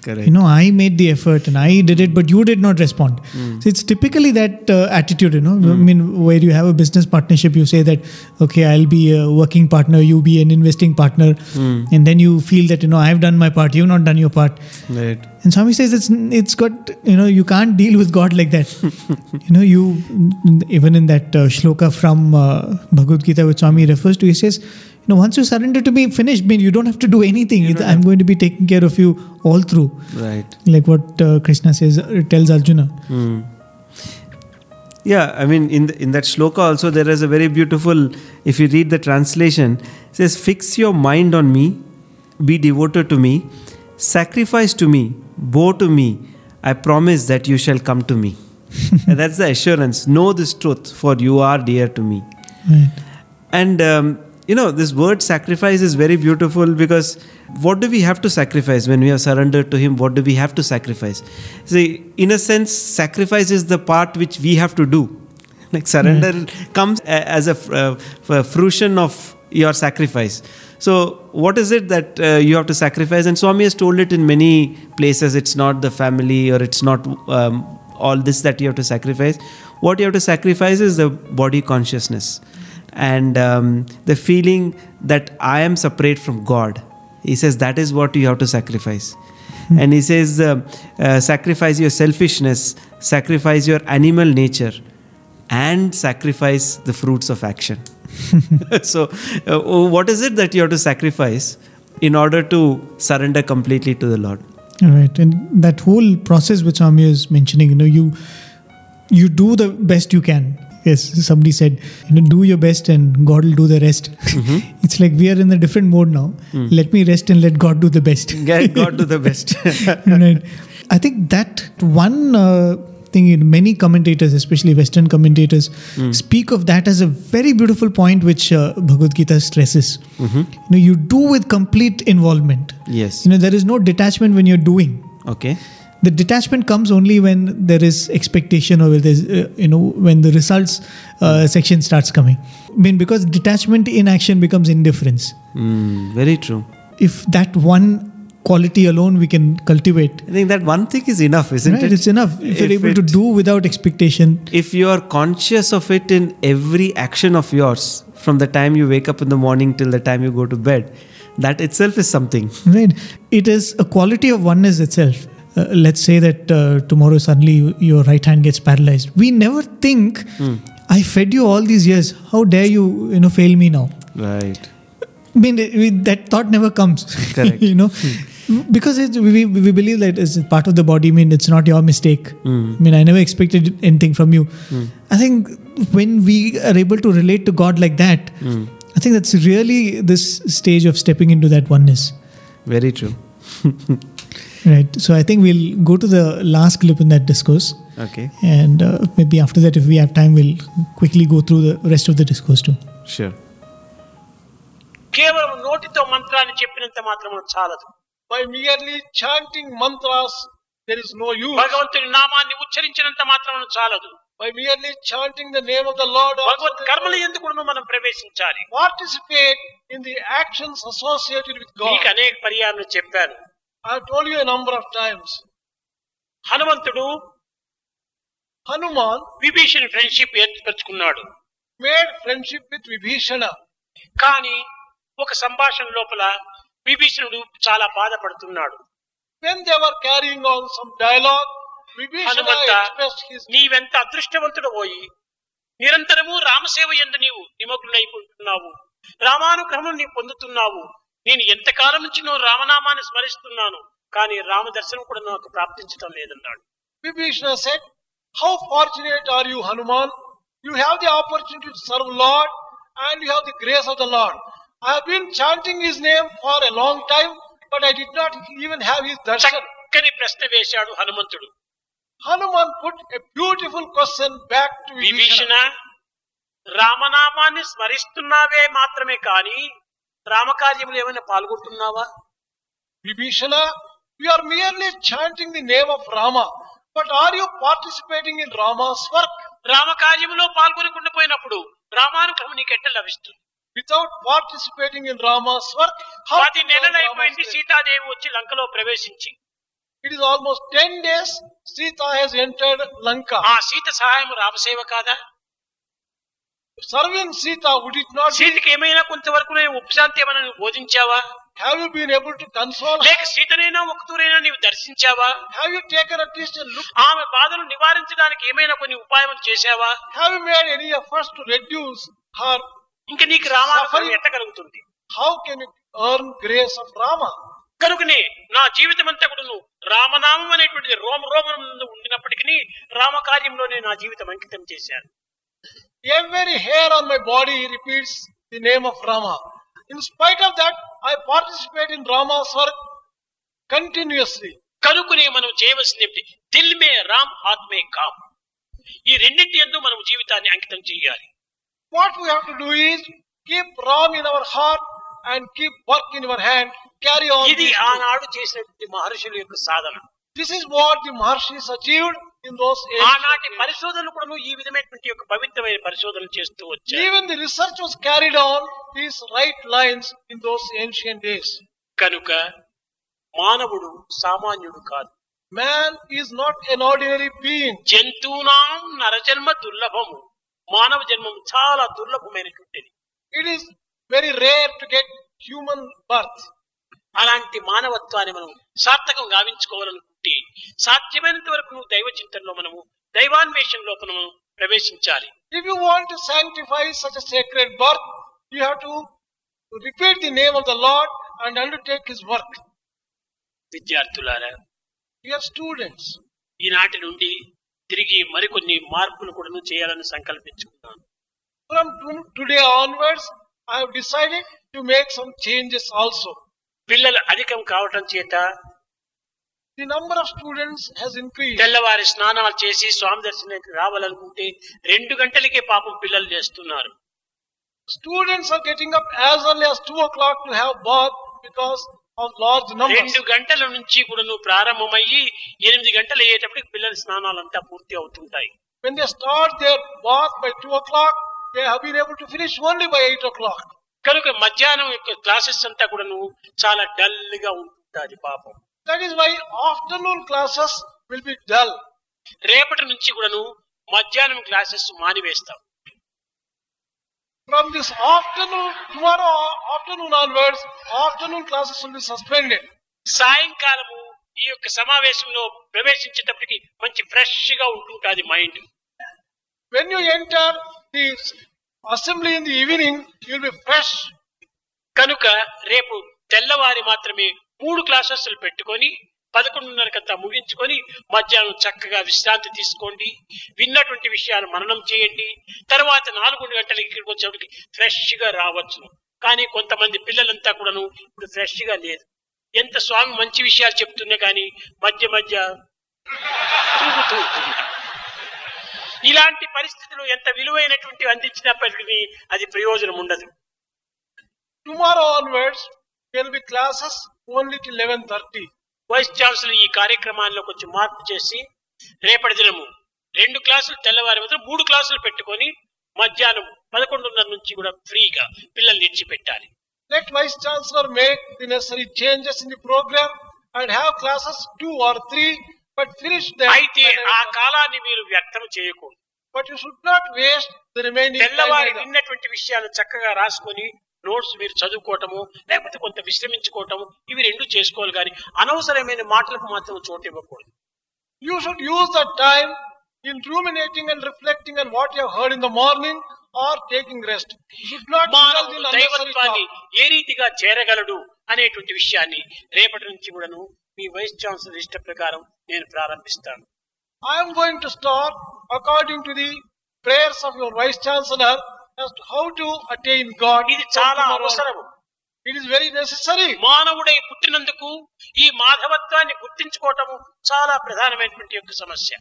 Correct. You know, I made the effort and I did it, but you did not respond. So it's typically that uh, attitude, you know. I mean, where you have a business partnership, you say that, okay, I'll be a working partner, you be an investing partner, and then you feel that you know I've done my part, you've not done your part. Right. And Swami says it's it's got you know you can't deal with God like that. you know you even in that uh, shloka from uh, Bhagavad Gita which Swami refers to, he says, you know once you surrender to me, finished. mean you don't have to do anything. I'm going to be taking care of you all through. Right. Like what uh, Krishna says uh, tells Arjuna. Yeah, I mean, in the, in that shloka also there is a very beautiful. If you read the translation, it says, "Fix your mind on me, be devoted to me, sacrifice to me, bow to me. I promise that you shall come to me." that's the assurance. Know this truth, for you are dear to me. Right. And um, you know, this word sacrifice is very beautiful because what do we have to sacrifice when we have surrendered to Him? What do we have to sacrifice? See, in a sense, sacrifice is the part which we have to do. Like surrender comes a- as a, uh, fruition of your sacrifice. So, what is it that uh, you have to sacrifice? And Swami has told it in many places. It's not the family or it's not um, all this that you have to sacrifice. What you have to sacrifice is the body consciousness and um, the feeling that I am separate from God. He says that is what you have to sacrifice. And he says, uh, uh, sacrifice your selfishness, sacrifice your animal nature, and sacrifice the fruits of action. so, uh, what is it that you have to sacrifice in order to surrender completely to the Lord? All right, and that whole process which Swami is mentioning, you know, you you do the best you can. Yes, somebody said, you know, do your best and God will do the rest. it's like we are in a different mode now. Let me rest and let God do the best. Get God to the best. right. I think that one uh, thing, in many commentators, especially Western commentators, speak of that as a very beautiful point, which uh, Bhagavad Gita stresses. You know, you do with complete involvement. yes. You know, there is no detachment when you're doing. Okay. The detachment comes only when there is expectation or when there's, uh, you know, when the results uh, section starts coming. I mean, because detachment in action becomes indifference. Mm, very true. If that one quality alone we can cultivate, I think that one thing is enough, isn't right? it? It's enough. If, you're able to do without expectation, if you are conscious of it in every action of yours from the time you wake up in the morning till the time you go to bed that itself is something right? It is a quality of oneness itself. Uh, let's say that uh, tomorrow suddenly your right hand gets paralyzed. We never think, I fed you all these years. How dare you, you know, fail me now? right I mean, that thought never comes. Correct. you know, because it's, we, we believe that it's part of the body. I mean, it's not your mistake. I mean, I never expected anything from you. I think when we are able to relate to God like that, I think that's really this stage of stepping into that oneness. very true Right. So I think we'll go to the last clip in that discourse. okay And uh, maybe after that, if we have time, we'll quickly go through the rest of the discourse too. sure కేవలం నోటితో మంత్రాన్ని చెప్పినంత మాత్రం చాలదు By merely chanting mantras, there is no use. భగవంతుని నామాన్ని ఉచ్చరించినంత మాత్రం చాలదు By merely chanting the name of the Lord, also Bhagwat there is కర్మల no- ఎందుకు మనం ప్రవేశించాలి participate in the actions associated with God. మీకు అనేక పర్యాలను చెప్పాను I told you number of times హనుమంతుడు హనుమాన్ విభీషణ ఫ్రెండ్షిప్ ఏర్పరచుకున్నాడు. మేడ్ ఫ్రెండ్షిప్ విత్ విభీషణ కానీ ఒక సంభాషణ లోపల విభీషణుడు చాలా బాధపడుతున్నాడు. When they were carrying on some dialogue Hanumantha నీవెంత అదృష్టవంతుడు పోయి నిరంతరము రామసేవ ఎందు నీవు నిమగ్నులైపోతున్నావు రామానుగ్రహం నీవు పొందుతున్నావు. నేను ఎంతకాలం నుంచి నువ్వు రామనామాన్ని స్మరిస్తున్నాను కానీ రామ దర్శనం కూడా నాకు ప్రాప్తించడం లేదన్నాడు. Vibhishana said how fortunate are you Hanuman you have the opportunity to serve lord and you have the grace of the lord I have been chanting his name for a long time but I did not even have his darshan చక్కని ప్రశ్న వేశాడు హనుమంతుడు. Hanuman put a beautiful question back to Vibhishana రామనామాన్ని స్మరిస్తున్నావే మాత్రమే కానీ రామకార్యములు ఏమైనా పాల్గొంటున్నావా? Vibhishana you are merely chanting the name of Rama but are you participating in Rama's work Rama కార్యములో పాల్గొనకుండా పోయినప్పుడు రామానుగ్రహం నీకెట్ట లభిస్తుంది? Without participating in Rama's work పది నెలలైపోయింది సీతాదేవి వచ్చి లంకలో ప్రవేశించి. It is almost ten days Sita has entered Lanka ఆ సీత సహాయం రామసేవ కాదా? సర్వింగ్ సీత ఉడిట్ నాట్ సీతకి ఏమైనా కొంతవరకు నేను ఉపశాంతి ఏమైనా నువ్వు బోధించావా? Have you been able to console లేక సీతనైనా ఒక్కతూరైనా నీవు దర్శించావా? Have you taken at least look ఆమె బాధను నివారించడానికి ఏమైనా కొన్ని ఉపాయం చేశావా? Have you made any efforts to reduce her ఇంకా నీకు రామా ఎట్ట కలుగుతుంది how can you earn grace of Rama కనుకనే నా జీవితం అంతా కూడా నువ్వు రామనామం అనేటువంటిది రోమ రోమం ఉండినప్పటికీ రామకార్యంలోనే నా జీవితం అంకితం చేశాను every hair on my body, he repeats the name of Rama. In spite of that, I participate in Rama's work continuously. కనుకునే మనం చేయవలసింది ఏమిటి దిల్ మే రామ్ ఆత్మే కామ్ ఈ రెండింటి ఎందు మనం జీవితాన్ని అంకితం చేయాలి what we have to do is keep Ram in our heart and keep work in our hand carry on ఇది ఆనాడు చేసినటువంటి మహర్షుల యొక్క సాధన this is what the Maharshi achieved ఆనాటి పరిశోధనలు కూడా ఈ విధమైనటువంటి యొక్క పవిత్రమైన పరిశోధనలు చేస్తూ వచ్చాయి even the research was carried on these right lines in those ancient days కనుక మానవుడు సామాన్యుడు కాదు. Man is not an ordinary being జంతువునాం నరజన్మ దుర్లభము. మానవ జన్మం చాలా దుర్లభమైనటువంటిది. It is very rare to get human birth అలాంటి మానవత్వాన్ని మనం సార్థకం గావించుకోవాలనుకుంటున్నాం కాబట్టి సాధ్యమైనంత వరకు నువ్వు దైవ చింతనలో మనము దైవాన్వేషంలో మనము ప్రవేశించాలి. If you want to sanctify such sacred birth you have to repeat the name of the lord and undertake his work విద్యార్థులారా యువర్ స్టూడెంట్స్ ఈ నాటి నుండి తిరిగి మరికొన్ని మార్పులు కూడా చేయాలని సంకల్పించుకున్నాను. From today onwards I have decided to make some changes also పిల్లలు అధికం కావటం చేత The number of students has increased. తెల్లవారి స్నానాలు చేసి స్వామి దర్శనానికి రావాలనుకుంటే రెండు గంటలకే పాపం పిల్లలు చేస్తున్నారు Students are getting up as early as 2 o'clock to have bath because of large numbers. రెండు గంటల నుంచి కూడా నువ్వు ప్రారంభమయ్యి ఎనిమిది గంటలు అయ్యేటప్పటికి పిల్లల స్నానాలంతా పూర్తి అవుతుంటాయి When they start their bath by 2 o'clock, they have been able to finish only by 8 o'clock. కనుక మధ్యాహ్నం యొక్క క్లాసెస్ అంతా కూడా నువ్వు చాలా డల్గా ఉంటుంది పాపం that is why afternoon classes will be dull రేపటి నుంచి కూడాను మధ్యాహ్నం classes మానివేస్తాం. From this afternoon tomorrow afternoon onwards afternoon classes will be suspended సాయంకాలము ఈ యొక్క సమావేశంలో ప్రవేశించేటప్పటికి మంచి ఫ్రెష్గా ఉంటుంటుంది mind. When you enter the assembly in the evening you be fresh కనుక రేపు తెల్లవారి మాత్రమే మూడు క్లాసెస్ పెట్టుకొని పదకొండున్నరకంతా ముగించుకొని మధ్యాహ్నం చక్కగా విశ్రాంతి తీసుకోండి. విన్నటువంటి విషయాలు మననం చేయండి. తర్వాత నాలుగు గంటలకి ఇక్కడికి వచ్చేప్పటికి ఫ్రెష్గా రావచ్చు. కానీ కొంతమంది పిల్లలంతా కూడాను ఇప్పుడు ఫ్రెష్గా లేదు ఎంత స్వామి మంచి విషయాలు చెప్తున్నా కానీ మధ్య మధ్య తూగుతూ ఇలాంటి పరిస్థితులు ఎంత విలువైనటువంటి అందించినప్పటికీ అది ప్రయోజనం ఉండదు. Tomorrow onwards will be classes only eleven thirty vice chancellor ఈ కార్యక్రమాల్లో కొంచెం మార్పు చేసి రేపటి దినము రెండు క్లాసులు తెల్లవారి వద్ద మూడు క్లాసులు పెట్టుకొని మధ్యాహ్నం పదకొండున్నర నుంచి కూడా ఫ్రీగా పిల్లల్ని ఇచ్చిపెట్టాలి let vice chancellor make the necessary changes in the programme and have classes two or three but finish అయితే ఆ కాలాన్ని మీరు వ్యక్తం చేయకూడదు. But you should not waste the remaining తెల్లవారి విన్నటువంటి విషయాలు చక్కగా రాసుకొని నోట్స్ మీరు చదువుకోవటము లేకపోతే కొంత విశ్రమించుకోవటము ఇవి రెండు చేసుకోవాలి కానీ అనవసరమైన మాటలకు మాత్రం చోటు ఇవ్వకూడదు. You should use the time in ruminating and reflecting and what you heard in the morning or taking rest should not దైవత్వాన్ని ఏ రీతిగా చేరగలడు అనేటువంటి విషయాన్ని రేపటి నుంచి కూడాను మీ వైస్ ఛాన్సలర్ ఇష్ట ప్రకారం నేను ప్రారంభిస్తాను. I'm going to start according to the prayers of your vice chancellor how to attain God ఇది చాలా అవసరం ఇట్ ఇస్ వెరీ నెసెసరీ మానవుడై పుట్టినందుకు ఈ మాధవత్వాన్ని గుర్తించుకోవటము చాలా ప్రధానమైనటువంటి యొక్క సమస్య.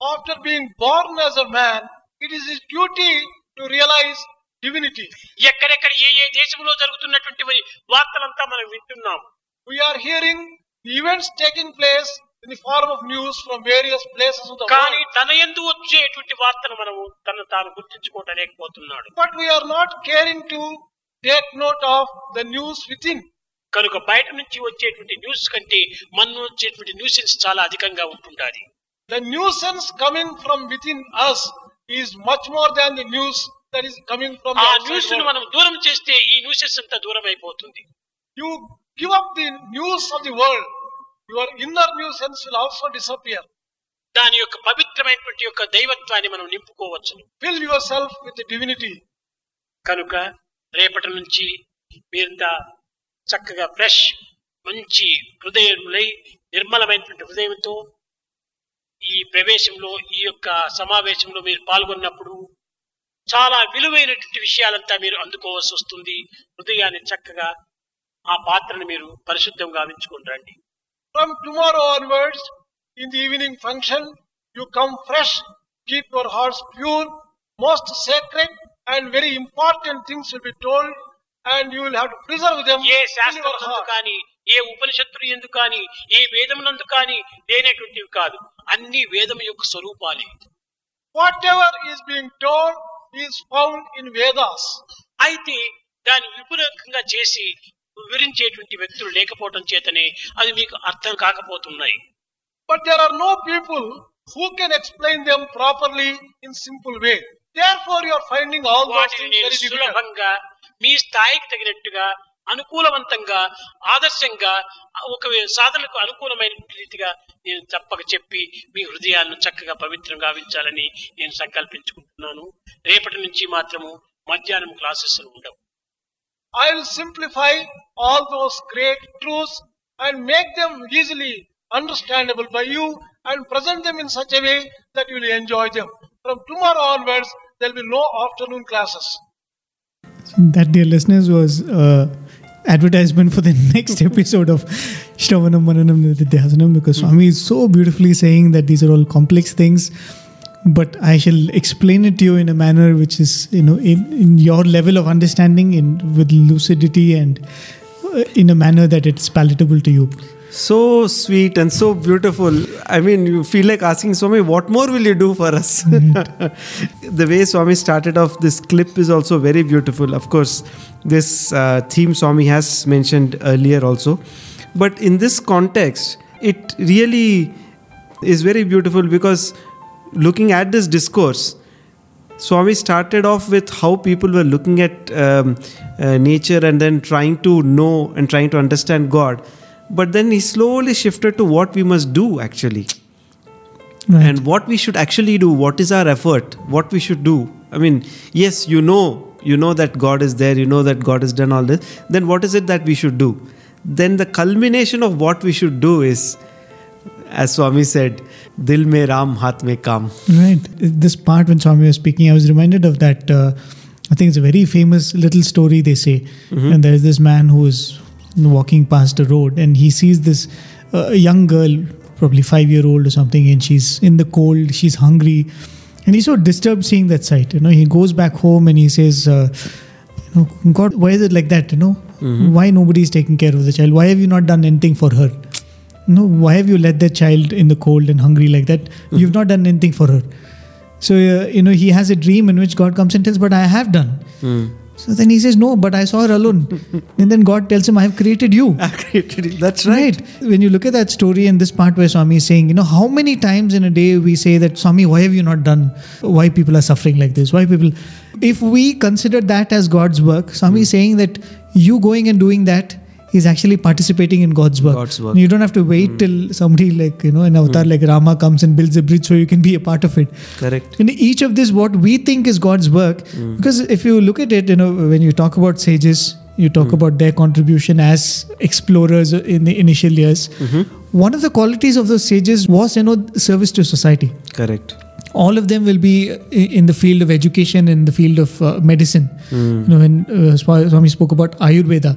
After being born as a man it is his duty to realise divinity ఎక్కడెక్కడ ఏ ఏ దేశంలో జరుగుతున్నటువంటి వార్తలంతా మనం వింటున్నాం we are hearing events taking place in the form of news from various places the కానీ తన ఎందు వచ్చేటువంటి వార్తను మనము తన తాను గుర్తించుకోవటలేకపోతున్నాడు but we are not caring to take note of the news within కనుక బయట నుంచి వచ్చేటువంటి న్యూస్ కంటే మన వచ్చేటువంటి న్యూసెన్స్ చాలా అధికంగా ఉంటుండాలి. The nuisance coming from within us is much more than the news that is coming from ఆ న్యూస్ను మనం దూరం చేస్తే ఈ న్యూసెన్స్ అంతా దూరం అయిపోతుంది you give up the news of the world world, your inner nuisance will also disappear. దాని యొక్క పవిత్రమైనటువంటి యొక్క దైవత్వాన్ని మనం నింపుకోవచ్చును Fill yourself with the divinity. కనుక రేపటి నుంచి మీరంతా చక్కగా ఫ్రెష్ మంచి హృదయములై నిర్మలమైనటువంటి హృదయంతో ఈ ప్రవేశంలో ఈ యొక్క సమావేశంలో మీరు పాల్గొన్నప్పుడు చాలా విలువైనటువంటి విషయాలంతా మీరు అందుకోవాల్సి వస్తుంది హృదయాన్ని చక్కగా ఆ పాత్రను మీరు పరిశుద్ధంగా ఉంచుకుని రండి From tomorrow onwards, in the evening function, you come fresh, keep your hearts pure, most sacred, and very important things will be told, and you will have to preserve them ఏ శాస్త్రమునందు. కానీ ఏ ఉపనిషత్తులు ఎందుకు కానీ ఏ వేదమునందు కానీ లేనటువంటివి కాదు అన్ని వేదము యొక్క స్వరూపాలే Whatever is being told is found in Vedas. అయితే దాన్ని విపులంగా చేసి వివరించేటువంటి వ్యక్తులు లేకపోవడం చేతనే అది మీకు అర్థం కాకపోతున్నాయి. But there are no people who can explain them properly in simple way therefore you're finding all సులభంగా మీ స్థాయికి తగినట్టుగా అనుకూలవంతంగా ఆదర్శంగా ఒక సాధనకు అనుకూలమైన రీతిగా నేను తప్పక చెప్పి మీ హృదయాలను చక్కగా పవిత్రంగా గావించాలని నేను సంకల్పించుకుంటున్నాను. రేపటి నుంచి మాత్రము మధ్యాహ్నం క్లాసెస్ ఉండవు. I will simplify all those great truths and make them easily understandable by you and present them in such a way that you will enjoy them. From tomorrow onwards, there will be no afternoon classes. That, dear listeners, was uh, advertisement for the next episode of Shravanam Mananam Nidhyasanam because Swami is so beautifully saying that these are all complex things. But I shall explain it to you in a manner which is, you know, in, in your level of understanding, in with lucidity and uh, in a manner that it's palatable to you. So sweet and so beautiful. I mean, you feel like asking Swami, what more will you do for us? the way Swami started off this clip is also very beautiful. Of course, this uh, theme Swami has mentioned earlier also. But in this context, it really is very beautiful because looking at this discourse, Swami started off with how people were looking at um, uh, nature and then trying to know and trying to understand God. But then he slowly shifted to what we must do actually Right. and what we should actually do. What is our effort? What we should do. I mean, yes, you know, you know that God is there, you know that God has done all this. Then what is it that we should do? Then the culmination of what we should do is, as Swami said, Dil mein Ram, Hath mein Kam. Right. This part when Swami was speaking, I was reminded of that. Uh, I think it's a very famous little story they say. And there's this man who is walking past a road and he sees this uh, young girl, probably five year old or something, and she's in the cold, she's hungry. And he's so disturbed seeing that sight. You know, he goes back home and he says, uh, you know, God, why is it like that? You know, why nobody is taking care of the child? Why have you not done anything for her? No why have you let that child in the cold and hungry like that? You've not done anything for her. So uh, you know he has a dream in which god comes and tells but i have done. So then he says no but i saw her alone. And then god tells him i have created you. That's right. When you look at that story and this part where Swami is saying, you know, how many times in a day we say that, Swami, why have you not done? Why people are suffering like this? Why people. If we consider that as God's work, Swami is saying that you going and doing that is actually participating in God's work. God's work. You don't have to wait hmm. till somebody like, you know, an avatar hmm. like Rama comes and builds a bridge so you can be a part of it. Correct. In each of this, what we think is God's work, hmm. because if you look at it, you know, when you talk about sages, you talk about their contribution as explorers in the initial years. Mm-hmm. One of the qualities of those sages was, you know, service to society. Correct. All of them will be in the field of education, in the field of uh, medicine. You know, when uh, Swami spoke about Ayurveda,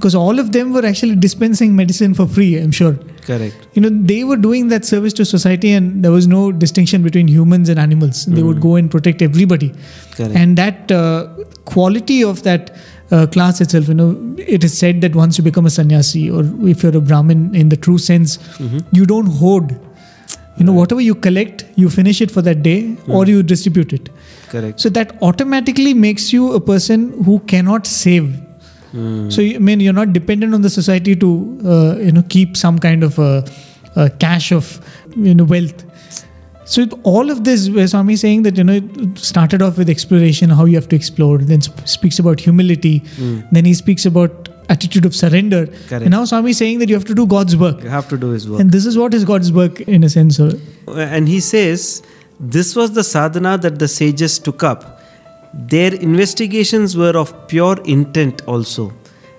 because all of them were actually dispensing medicine for free. I'm sure. Correct. You know, they were doing that service to society, and there was no distinction between humans and animals. They would go and protect everybody, Correct. and that uh, quality of that. Uh, class itself, you know, it is said that once you become a sannyasi, or if you're a Brahmin in the true sense, you don't hoard. You know, whatever you collect, you finish it for that day, or you distribute it. Correct. So that automatically makes you a person who cannot save. Hmm. So you, I mean, you're not dependent on the society to uh, you know keep some kind of a, a cache of you know wealth. So all of this, Swami is saying that you know it started off with exploration, how you have to explore. Then sp- speaks about humility. Hmm. Then he speaks about attitude of surrender. Correct. And now Swami is saying that you have to do God's work. You have to do his work. And this is what is God's work in a sense. And he says, this was the sadhana that the sages took up. Their investigations were of pure intent also.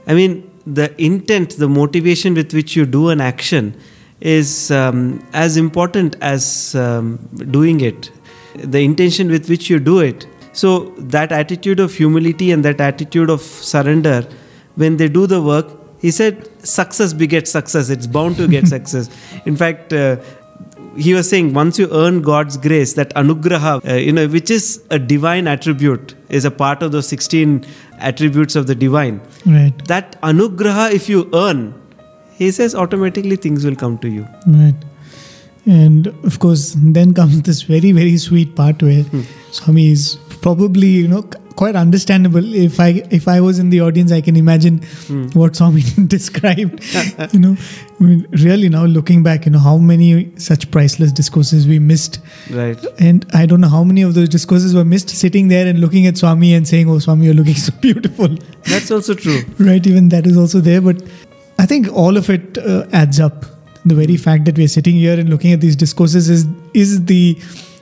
I mean, the intent, the motivation with which you do an action is um, as important as um, doing it. The intention with which you do it. So, that attitude of humility and that attitude of surrender, when they do the work, he said, success begets success. It's bound to get success. In fact, uh, he was saying once you earn God's grace, that anugraha, uh, you know, which is a divine attribute, is a part of those 16 attributes of the divine. Right. That anugraha, if you earn, he says automatically things will come to you. Right. And of course, then comes this very, very sweet part where Swami is probably, you know, quite understandable. If I if I was in the audience, I can imagine what Swami described. you know, I mean, really now looking back, you know, how many such priceless discourses we missed. Right. And I don't know how many of those discourses were missed sitting there and looking at Swami and saying, Oh, Swami, you're looking so beautiful. That's also true. right even that is also there but i think all of it uh, adds up the very fact that we're sitting here and looking at these discourses is is the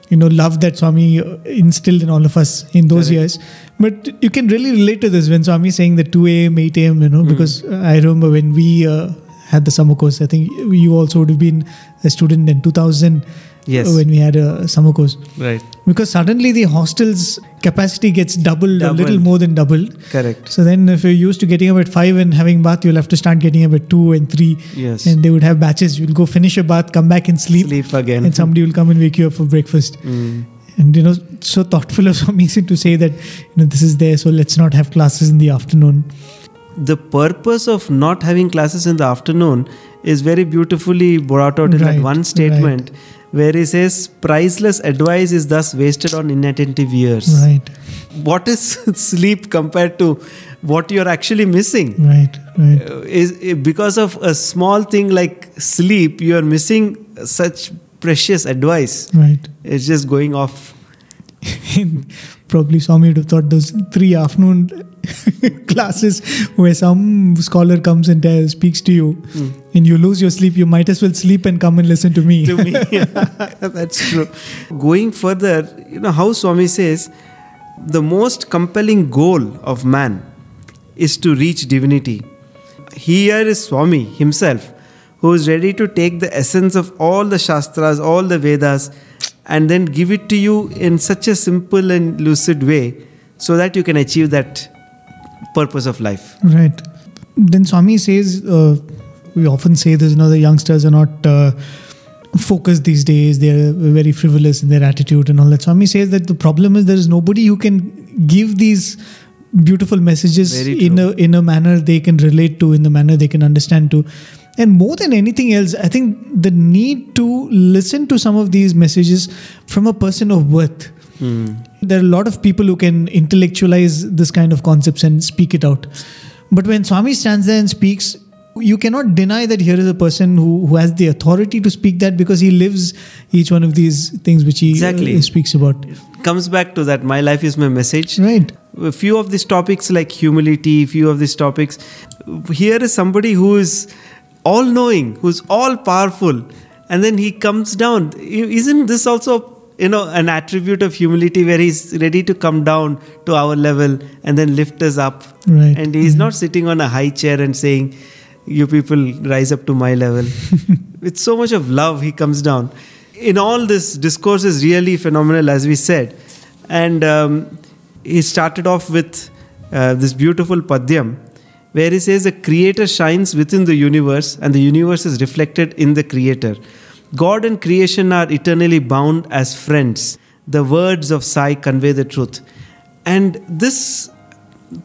you know love that swami instilled in all of us in those Correct. years but you can really relate to this when swami is saying the 2 a.m 8 a.m you know because uh, i remember when we uh, had the summer course i think you also would have been a student in 2000 Yes. when we had a summer course Right. because suddenly the hostel's capacity gets doubled, a little more than doubled Correct. so then, if you're used to getting up at five and having bath, you'll have to start getting up at two and three. Yes. And they would have batches. You'll go finish your bath, come back and sleep, Sleep again. and somebody will come and wake you up for breakfast. Mm. And you know, so thoughtful of Swami to say that you know this is there, so let's not have classes in the afternoon. the purpose of not having classes in the afternoon is very beautifully brought out in Right, that one statement where he says priceless advice is thus wasted on inattentive ears. Right, what is sleep compared to what you're actually missing? Right, right. Uh, is uh, because of a small thing like sleep you are missing such precious advice. Right. it's just going off. Probably Swami would have thought those three afternoon classes where some scholar comes and uh, speaks to you and you lose your sleep, you might as well sleep and come and listen to me. to me. That's true. Going further, you know how Swami says the most compelling goal of man is to reach divinity. Here is Swami himself who is ready to take the essence of all the Shastras, all the Vedas, and then give it to you in such a simple and lucid way so that you can achieve that purpose of life. Right. Then Swami says, uh, we often say this, you know, the youngsters are not uh, focused these days. They're very frivolous in their attitude and all that. Swami says that the problem is there is nobody who can give these beautiful messages in a in a manner they can relate to, in the manner they can understand to. And more than anything else, I think the need to listen to some of these messages from a person of worth. There are a lot of people who can intellectualize this kind of concepts and speak it out. But when Swami stands there and speaks, you cannot deny that here is a person who, who has the authority to speak that because he lives each one of these things which he uh, Exactly. speaks about. Comes back to that my life is my message. Right. a few of these topics like humility few of these topics here is somebody who is all knowing who's all powerful and then he comes down isn't this also you know an attribute of humility where he's ready to come down to our level and then lift us up. Right. and he's not sitting on a high chair and saying you people rise up to my level. With so much of love he comes down. In all this discourse is really phenomenal as we said. And um, he started off with uh, this beautiful padyam where he says the creator shines within the universe and the universe is reflected in the creator. God and creation are eternally bound as friends. The words of Sai convey the truth. And this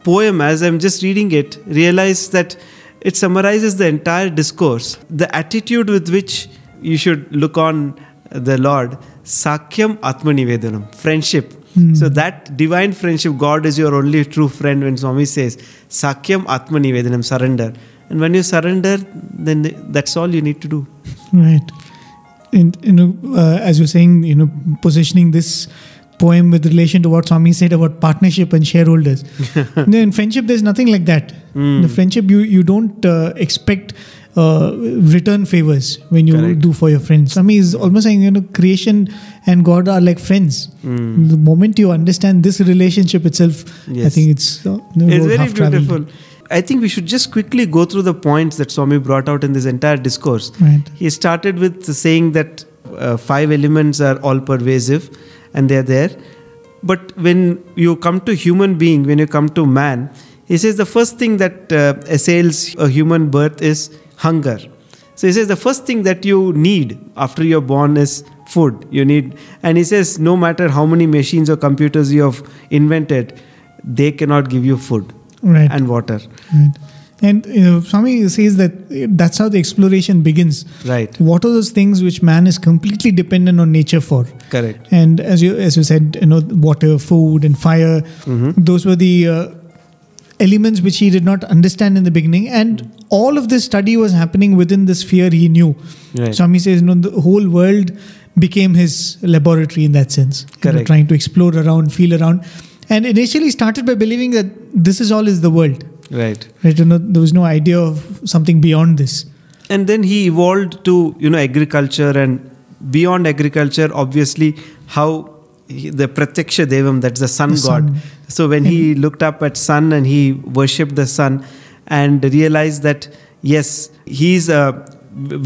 poem, as I'm just reading it, realize that it summarizes the entire discourse. The attitude with which you should look on the Lord, Sakhyam Atmanivedanam, friendship. Hmm. So that divine friendship, God is your only true friend when Swami says, Sakhyam Atmanivedanam, surrender. And when you surrender, then that's all you need to do. Right. And, you know, uh, as you're saying, you know, positioning this poem with relation to what Swami said about partnership and shareholders. no, in friendship, there's nothing like that. In the friendship, you, you don't uh, expect uh, return favors when you Correct. do for your friends. Swami is almost saying, you know, creation and God are like friends. The moment you understand this relationship itself, I think it's, uh, It's very half traveled. I think we should just quickly go through the points that Swami brought out in this entire discourse. Right. He started with saying that uh, five elements are all pervasive and they're there. But when you come to human being, when you come to man, he says the first thing that uh, assails a human birth is hunger. So he says the first thing that you need after you're born is food. You need, and he says no matter how many machines or computers you have invented, they cannot give you food Right. and water. Right. And you know, Swami says that that's how the exploration begins. Right. What are those things which man is completely dependent on nature for? Correct. And as you as you said, you know, water, food, and fire. Mm-hmm. Those were the uh, elements which he did not understand in the beginning. And all of this study was happening within the sphere he knew. Right. Swami says, you know, the whole world became his laboratory in that sense. You know, Correct. trying to explore around, feel around, and initially started by believing that this is all is the world. Right. Right, you know, there was no idea of something beyond this. and then he evolved to you know agriculture and beyond agriculture obviously how he, the pratyaksha devam that's the sun The god sun. so when he looked up at sun and he worshipped the sun and realized that yes he's a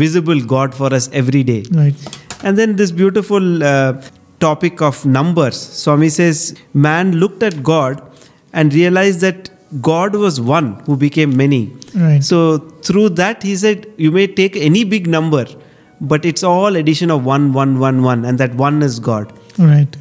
visible god for us every day Right. and then this beautiful uh, topic of numbers. Swami says, man looked at God and realized that God was one who became many. Right. So through that, he said, you may take any big number, but it's all addition of one, one, one, one, and that one is God. Right.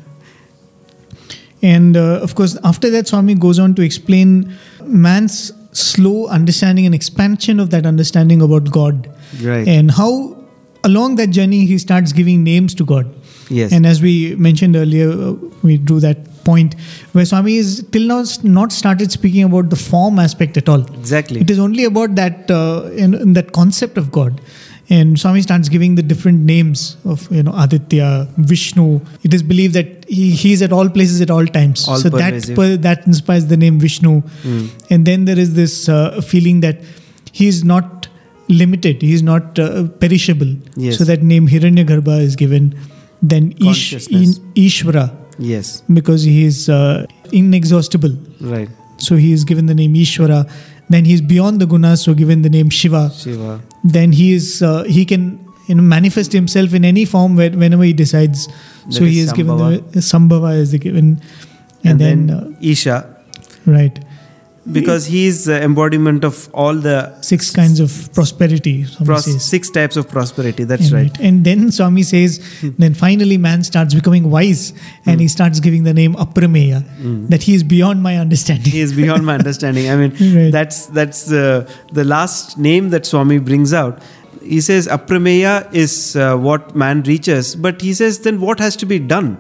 And uh, of course, after that, Swami goes on to explain man's slow understanding and expansion of that understanding about God. Right. And how, along that journey, he starts giving names to God. Yes. And as we mentioned earlier, uh, we drew that point where Swami is till now not started speaking about the form aspect at all. Exactly. It is only about that uh, in, in that concept of God. And Swami starts giving the different names of you know Aditya, Vishnu. It is believed that he, he is at all places at all times. All so that pervasive. that inspires the name Vishnu. And then there is this uh, feeling that he is not limited. He is not uh, perishable. Yes. So that name Hiranyagarbha is given. Then Ish, in, Ishvara yes. because he is uh, inexhaustible. Right. So he is given the name Ishvara. Then he is beyond the gunas, so given the name Shiva. Shiva. Then he is uh, he can you know, manifest himself in any form where, whenever he decides. so That he is is given the Sambhava. Sambhava is the given, and, then, uh, Isha, right because he is the embodiment of all the six kinds of prosperity. Pros- says. six types of prosperity. That's And right. And then Swami says, then finally man starts becoming wise and Hmm. he starts giving the name Aprameya, that he is beyond my understanding. he is beyond my understanding. I mean, Right. that's that's uh, the last name that Swami brings out. He says aprameya is uh, what man reaches, but he says then what has to be done?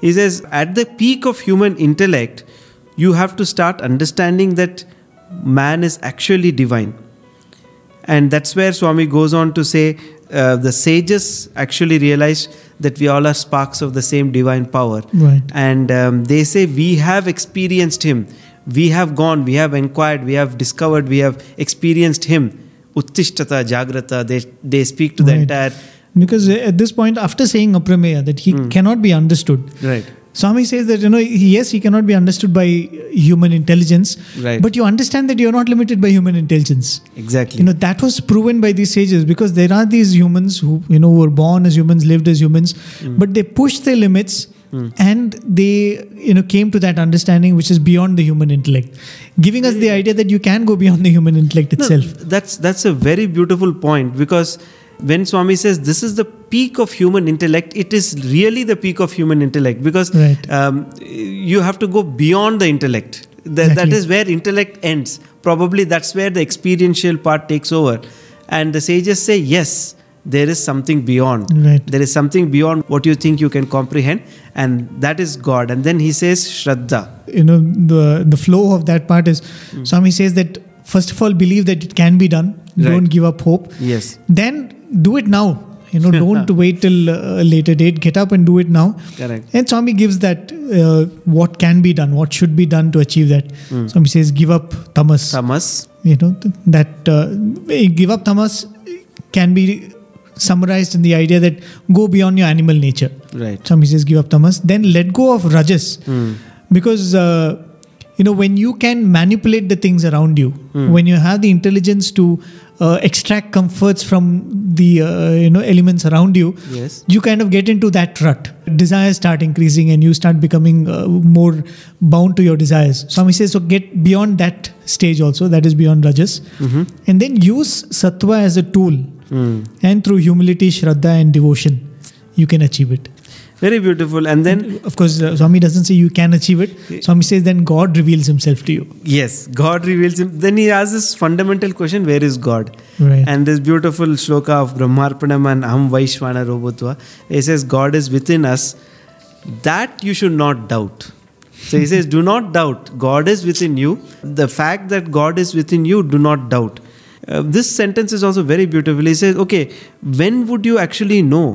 He says at the peak of human intellect, you have to start understanding that man is actually divine. And that's where Swami goes on to say uh, the sages actually realized that we all are sparks of the same divine power. Right. And um, they say, We have experienced him. We have gone, we have inquired, we have discovered, we have experienced him. Uttishtata, Jagrata, they, they speak to the entire. Because at this point, after saying Aprameya, that he Hmm. cannot be understood, Right. Swami says that, you know, yes, he cannot be understood by human intelligence, Right. but you understand that you're not limited by human intelligence. Exactly. You know, that was proven by these sages because there are these humans who, you know, were born as humans, lived as humans, Hmm. but they pushed their limits and they you know came to that understanding which is beyond the human intellect, giving us the idea that you can go beyond the human intellect No, itself. that's that's a very beautiful point because when Swami says this is the peak of human intellect, it is really the peak of human intellect because Right. um, you have to go beyond the intellect. That, that Exactly. is where intellect ends. Probably that's where the experiential part takes over. And the sages say, yes, there is something beyond. Right. There is something beyond what you think you can comprehend, and that is God. And then he says, Shraddha. you know the the flow of that part is Swami says that first of all believe that it can be done. Right. Don't give up hope. Yes. Then do it now. You know, don't wait till a later date. Get up and do it now. Correct. And Swami gives that uh, what can be done, what should be done to achieve that. Swami says, give up tamas. Tamas. You know that uh, give up tamas can be summarized in the idea that go beyond your animal nature. Right. Swami says, give up tamas. Then let go of rajas, because uh, you know when you can manipulate the things around you, when you have the intelligence to uh, extract comforts from the uh, you know elements around you, Yes. you kind of get into that rut. Desires start increasing, and you start becoming uh, more bound to your desires. Swami says, so get beyond that stage also. That is beyond rajas, and then use sattva as a tool, and through humility, shraddha, and devotion, you can achieve it. Very beautiful. And then Of course, uh, Swami doesn't say you can achieve it. Swami says then God reveals himself to you. Yes, God reveals him. Then he asks this fundamental question where is God? Right. And this beautiful shloka of Brahmarpanam and Aham Vaishvanaro Bhutva, he says, God is within us. That you should not doubt. So he says, Do not doubt. God is within you. The fact that God is within you, do not doubt. Uh, this sentence is also very beautiful. He says, Okay, when would you actually know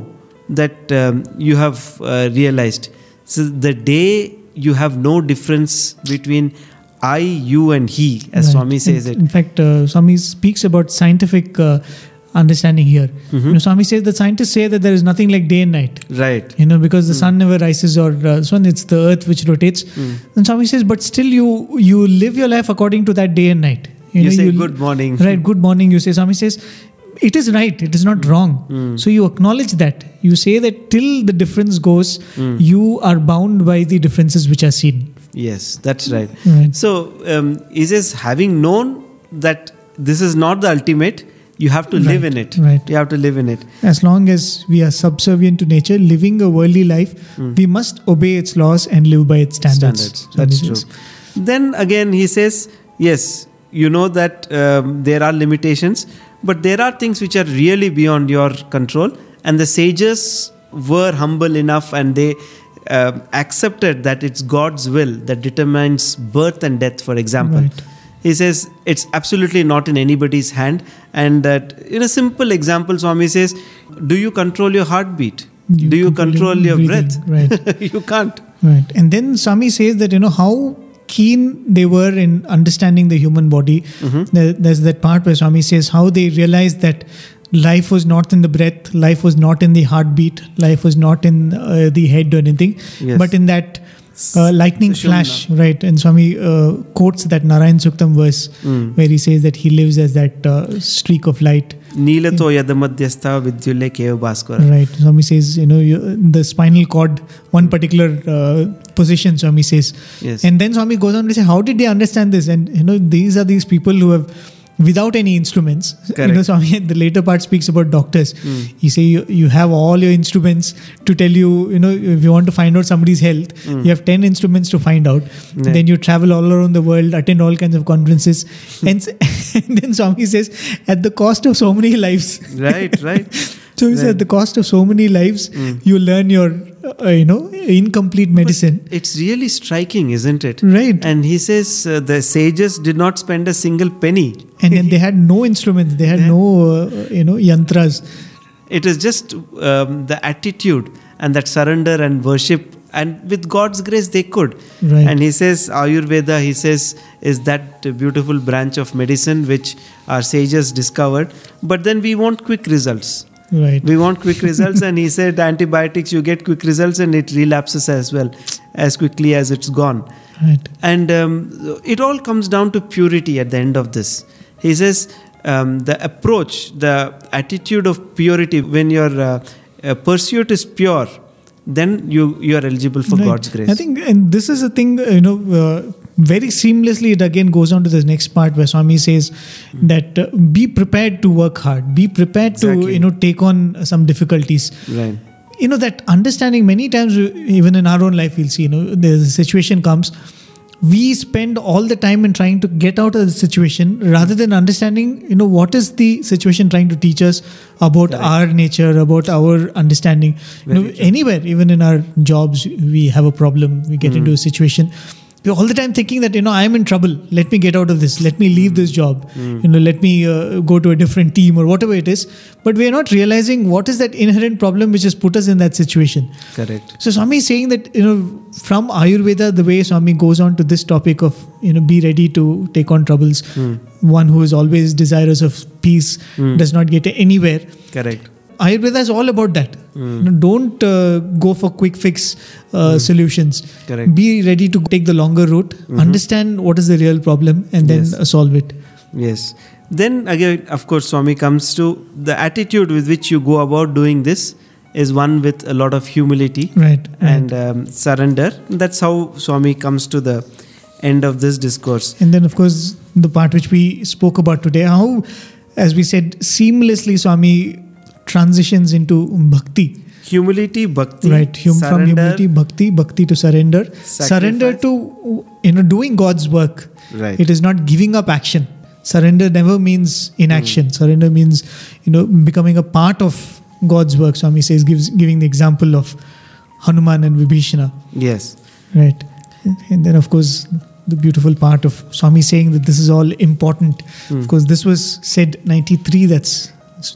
that um, you have uh, realized? So the day you have no difference between I, you, and he, as Right. Swami says in, it. In fact, uh, Swami speaks about scientific uh, understanding here. Mm-hmm. You know, Swami says that scientists say that there is nothing like day and night. Right. You know, because the sun never rises or uh, so on, it's the earth which rotates. Hmm. And Swami says, but still you you live your life according to that day and night. You say good morning. Right, good morning. You say, Swami says, it is right, it is not Hmm. wrong. So you acknowledge that. You say that till the difference goes, Hmm. you are bound by the differences which are seen. Yes, that's right. Right. So, um, he says, having known that this is not the ultimate, you have to live in it. right. You have to live in it. As long as we are subservient to nature, living a worldly life, we must obey its laws and live by its standards. Hmm. Standards. That's true. says. Then again, he says, yes, you know that um, there are limitations, but there are things which are really beyond your control. And the sages were humble enough and they um accepted that it's God's will that determines birth and death, for example. Right. He says it's absolutely not in anybody's hand, and that in a simple example, Swami says, Do you control your heartbeat? You Do you control your breathing, breath? you can't. Right. And then Swami says that, you know, how keen they were in understanding the human body. Mm-hmm. There's that part where Swami says how they realized that life was not in the breath, life was not in the heartbeat, life was not in uh, the head or anything, Yes. but in that uh, lightning flash, right? And Swami uh, quotes that Narayan Suktam verse Hmm. where he says that he lives as that uh, streak of light. Neelato yadamadhyastha vidyule keva bhaskara. Right. Swami says, you know, you, the spinal cord, one particular uh, position, Swami says. Yes. And then Swami goes on to say, how did they understand this? And, you know, these are these people who have, without any instruments, you know, Correct. Swami, the later part speaks about doctors. He say, you, you have all your instruments to tell you, you know, if you want to find out somebody's health, Hmm. you have 10 instruments to find out. Yeah. Then you travel all around the world, attend all kinds of conferences. and, and then Swami says, at the cost of so many lives. Right, right. So he said, at the cost of so many lives, you learn your, uh, you know, incomplete medicine. It's really striking, isn't it? Right. And he says uh, the sages did not spend a single penny. And then they had no instruments, they had no, uh, you know, yantras. It is just um, the attitude and that surrender and worship. And with God's grace, they could. Right. And he says, Ayurveda, he says, is that beautiful branch of medicine which our sages discovered. But then we want quick results. Right. We want quick results. and he said, the antibiotics, you get quick results and it relapses as well, as quickly as it's gone. Right. And um, it all comes down to purity at the end of this. He says um, the approach, the attitude of purity, when your uh, uh, pursuit is pure, then you you are eligible for Right. God's grace. I think, and this is a thing, you know, uh, very seamlessly it again goes on to the next part where Swami says that uh, be prepared to work hard, be prepared to, you know, take on some difficulties. right. You know, that understanding many times, uh, even in our own life, we'll see, you know, there's a situation comes. We spend all the time in trying to get out of the situation rather than understanding, you know, what is the situation trying to teach us about Correct. our nature, about our understanding. You know, true. anywhere, even in our jobs, we have a problem, we get into a situation. We're all the time thinking that, you know, I'm in trouble. Let me get out of this. Let me leave this job. Hmm. You know, let me uh, go to a different team or whatever it is. But we're not realizing what is that inherent problem which has put us in that situation. Correct. So Swami is saying that you know from Ayurveda, the way Swami goes on to this topic of you know be ready to take on troubles. Hmm. One who is always desirous of peace hmm. does not get anywhere. Correct. Ayurveda is all about that. You know, don't uh, go for quick fix uh, solutions. Correct. Be ready to take the longer route. Understand what is the real problem and then Yes. solve it. Yes. Then again, of course, Swami comes to the attitude with which you go about doing this is one with a lot of humility Right. and um, surrender. That's how Swami comes to the end of this discourse. And then, of course, the part which we spoke about today, how, as we said, seamlessly Swami transitions into bhakti. Humility, bhakti, right. Hum, from humility, bhakti, bhakti to surrender. Sacrifice. Surrender to, you know, doing God's work. Right. It is not giving up action. Surrender never means inaction. Hmm. Surrender means, you know, becoming a part of God's work. Swami says, gives giving the example of Hanuman and Vibhishana. Yes. Right. And then, of course, the beautiful part of Swami saying that this is all important. Hmm. Of course, this was said 93, that's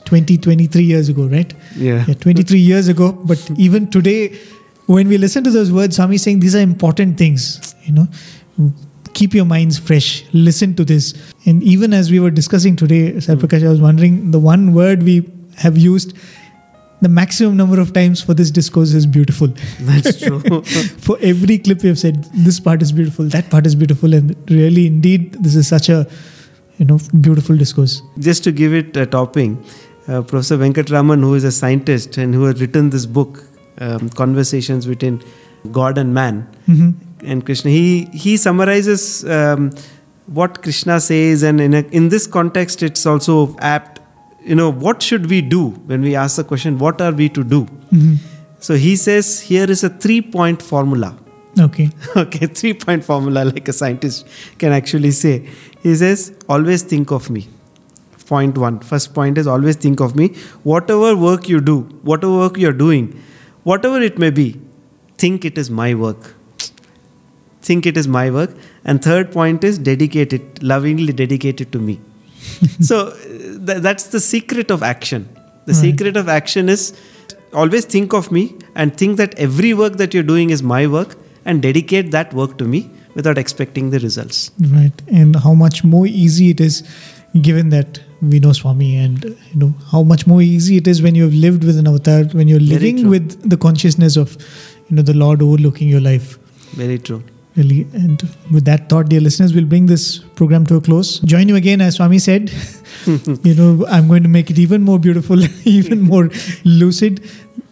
20, 23 years ago, right? Yeah. Yeah, 23 years ago. But even today, when we listen to those words, Swami is saying these are important things, you know. Keep your minds fresh. Listen to this. And even as we were discussing today, Sir hmm. Prakash, I was wondering the one word we have used the maximum number of times for this discourse is beautiful. That's true. for every clip we have said this part is beautiful that part is beautiful and really indeed this is such a you know beautiful discourse Just to give it a topping, uh, Professor Venkataraman, who is a scientist and who has written this book, um, Conversations Between God and Man, hmm and Krishna. He he summarizes um, what Krishna says, and in a, in this context, it's also apt. You know, what should we do when we ask the question, "What are we to do?" hmm So he says here is a three-point formula. Okay okay, three-point formula, like a scientist can actually say. He says, "Always think of me." Point one. First point is always think of me. Whatever work you do, whatever work you're doing, whatever it may be, think it is my work think it is my work and third point is dedicate it lovingly dedicate it to me so th- that's the secret of action the Right. secret of action is always think of me and think that every work that you're doing is my work and dedicate that work to me without expecting the results right and how much more easy it is given that we know swami and you know how much more easy it is when you have lived with an avatar when you're living with the consciousness of you know the lord overlooking your life very true Really, and with that thought, dear listeners, we'll bring this program to a close. Join you again, as Swami said. you know, I'm going to make it even more beautiful, even more lucid.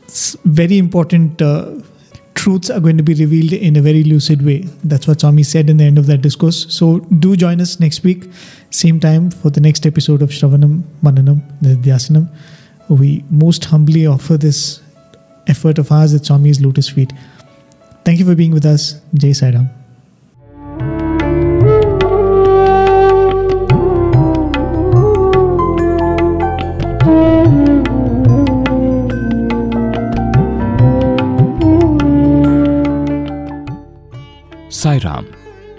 S- very important uh, truths are going to be revealed in a very lucid way. That's what Swami said in the end of that discourse. So do join us next week, same time, for the next episode of Shravanam Mananam Nidhyasanam. We most humbly offer this effort of ours at Swami's lotus feet. Thank you for being with us. Jai Sai Sairam,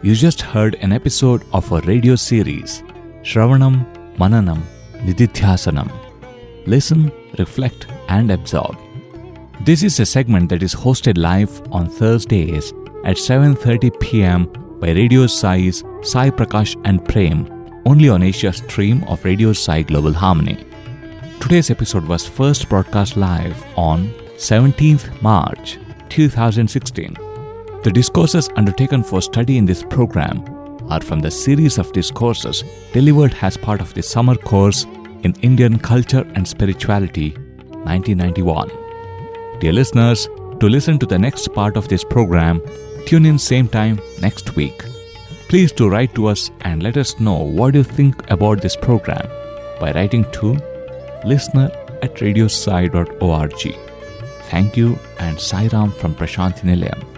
you just heard an episode of a radio series, Shravanam, Mananam, Nididhyasanam. Listen, reflect, and absorb. This is a segment that is hosted live on Thursdays at 7:30 p.m. by Radio Sai's Sai Prakash and Prem, only on Asia stream of Radio Sai Global Harmony. Today's episode was first broadcast live on 17th March 2016. The discourses undertaken for study in this program are from the series of discourses delivered as part of the summer course in Indian Culture and Spirituality 1991. Dear listeners, To listen to the next part of this program, tune in same time next week. Please do write to us and let us know what you think about this program by writing to listener at radiosai.org. Thank you and Sairam from Prashanthi Nilayam.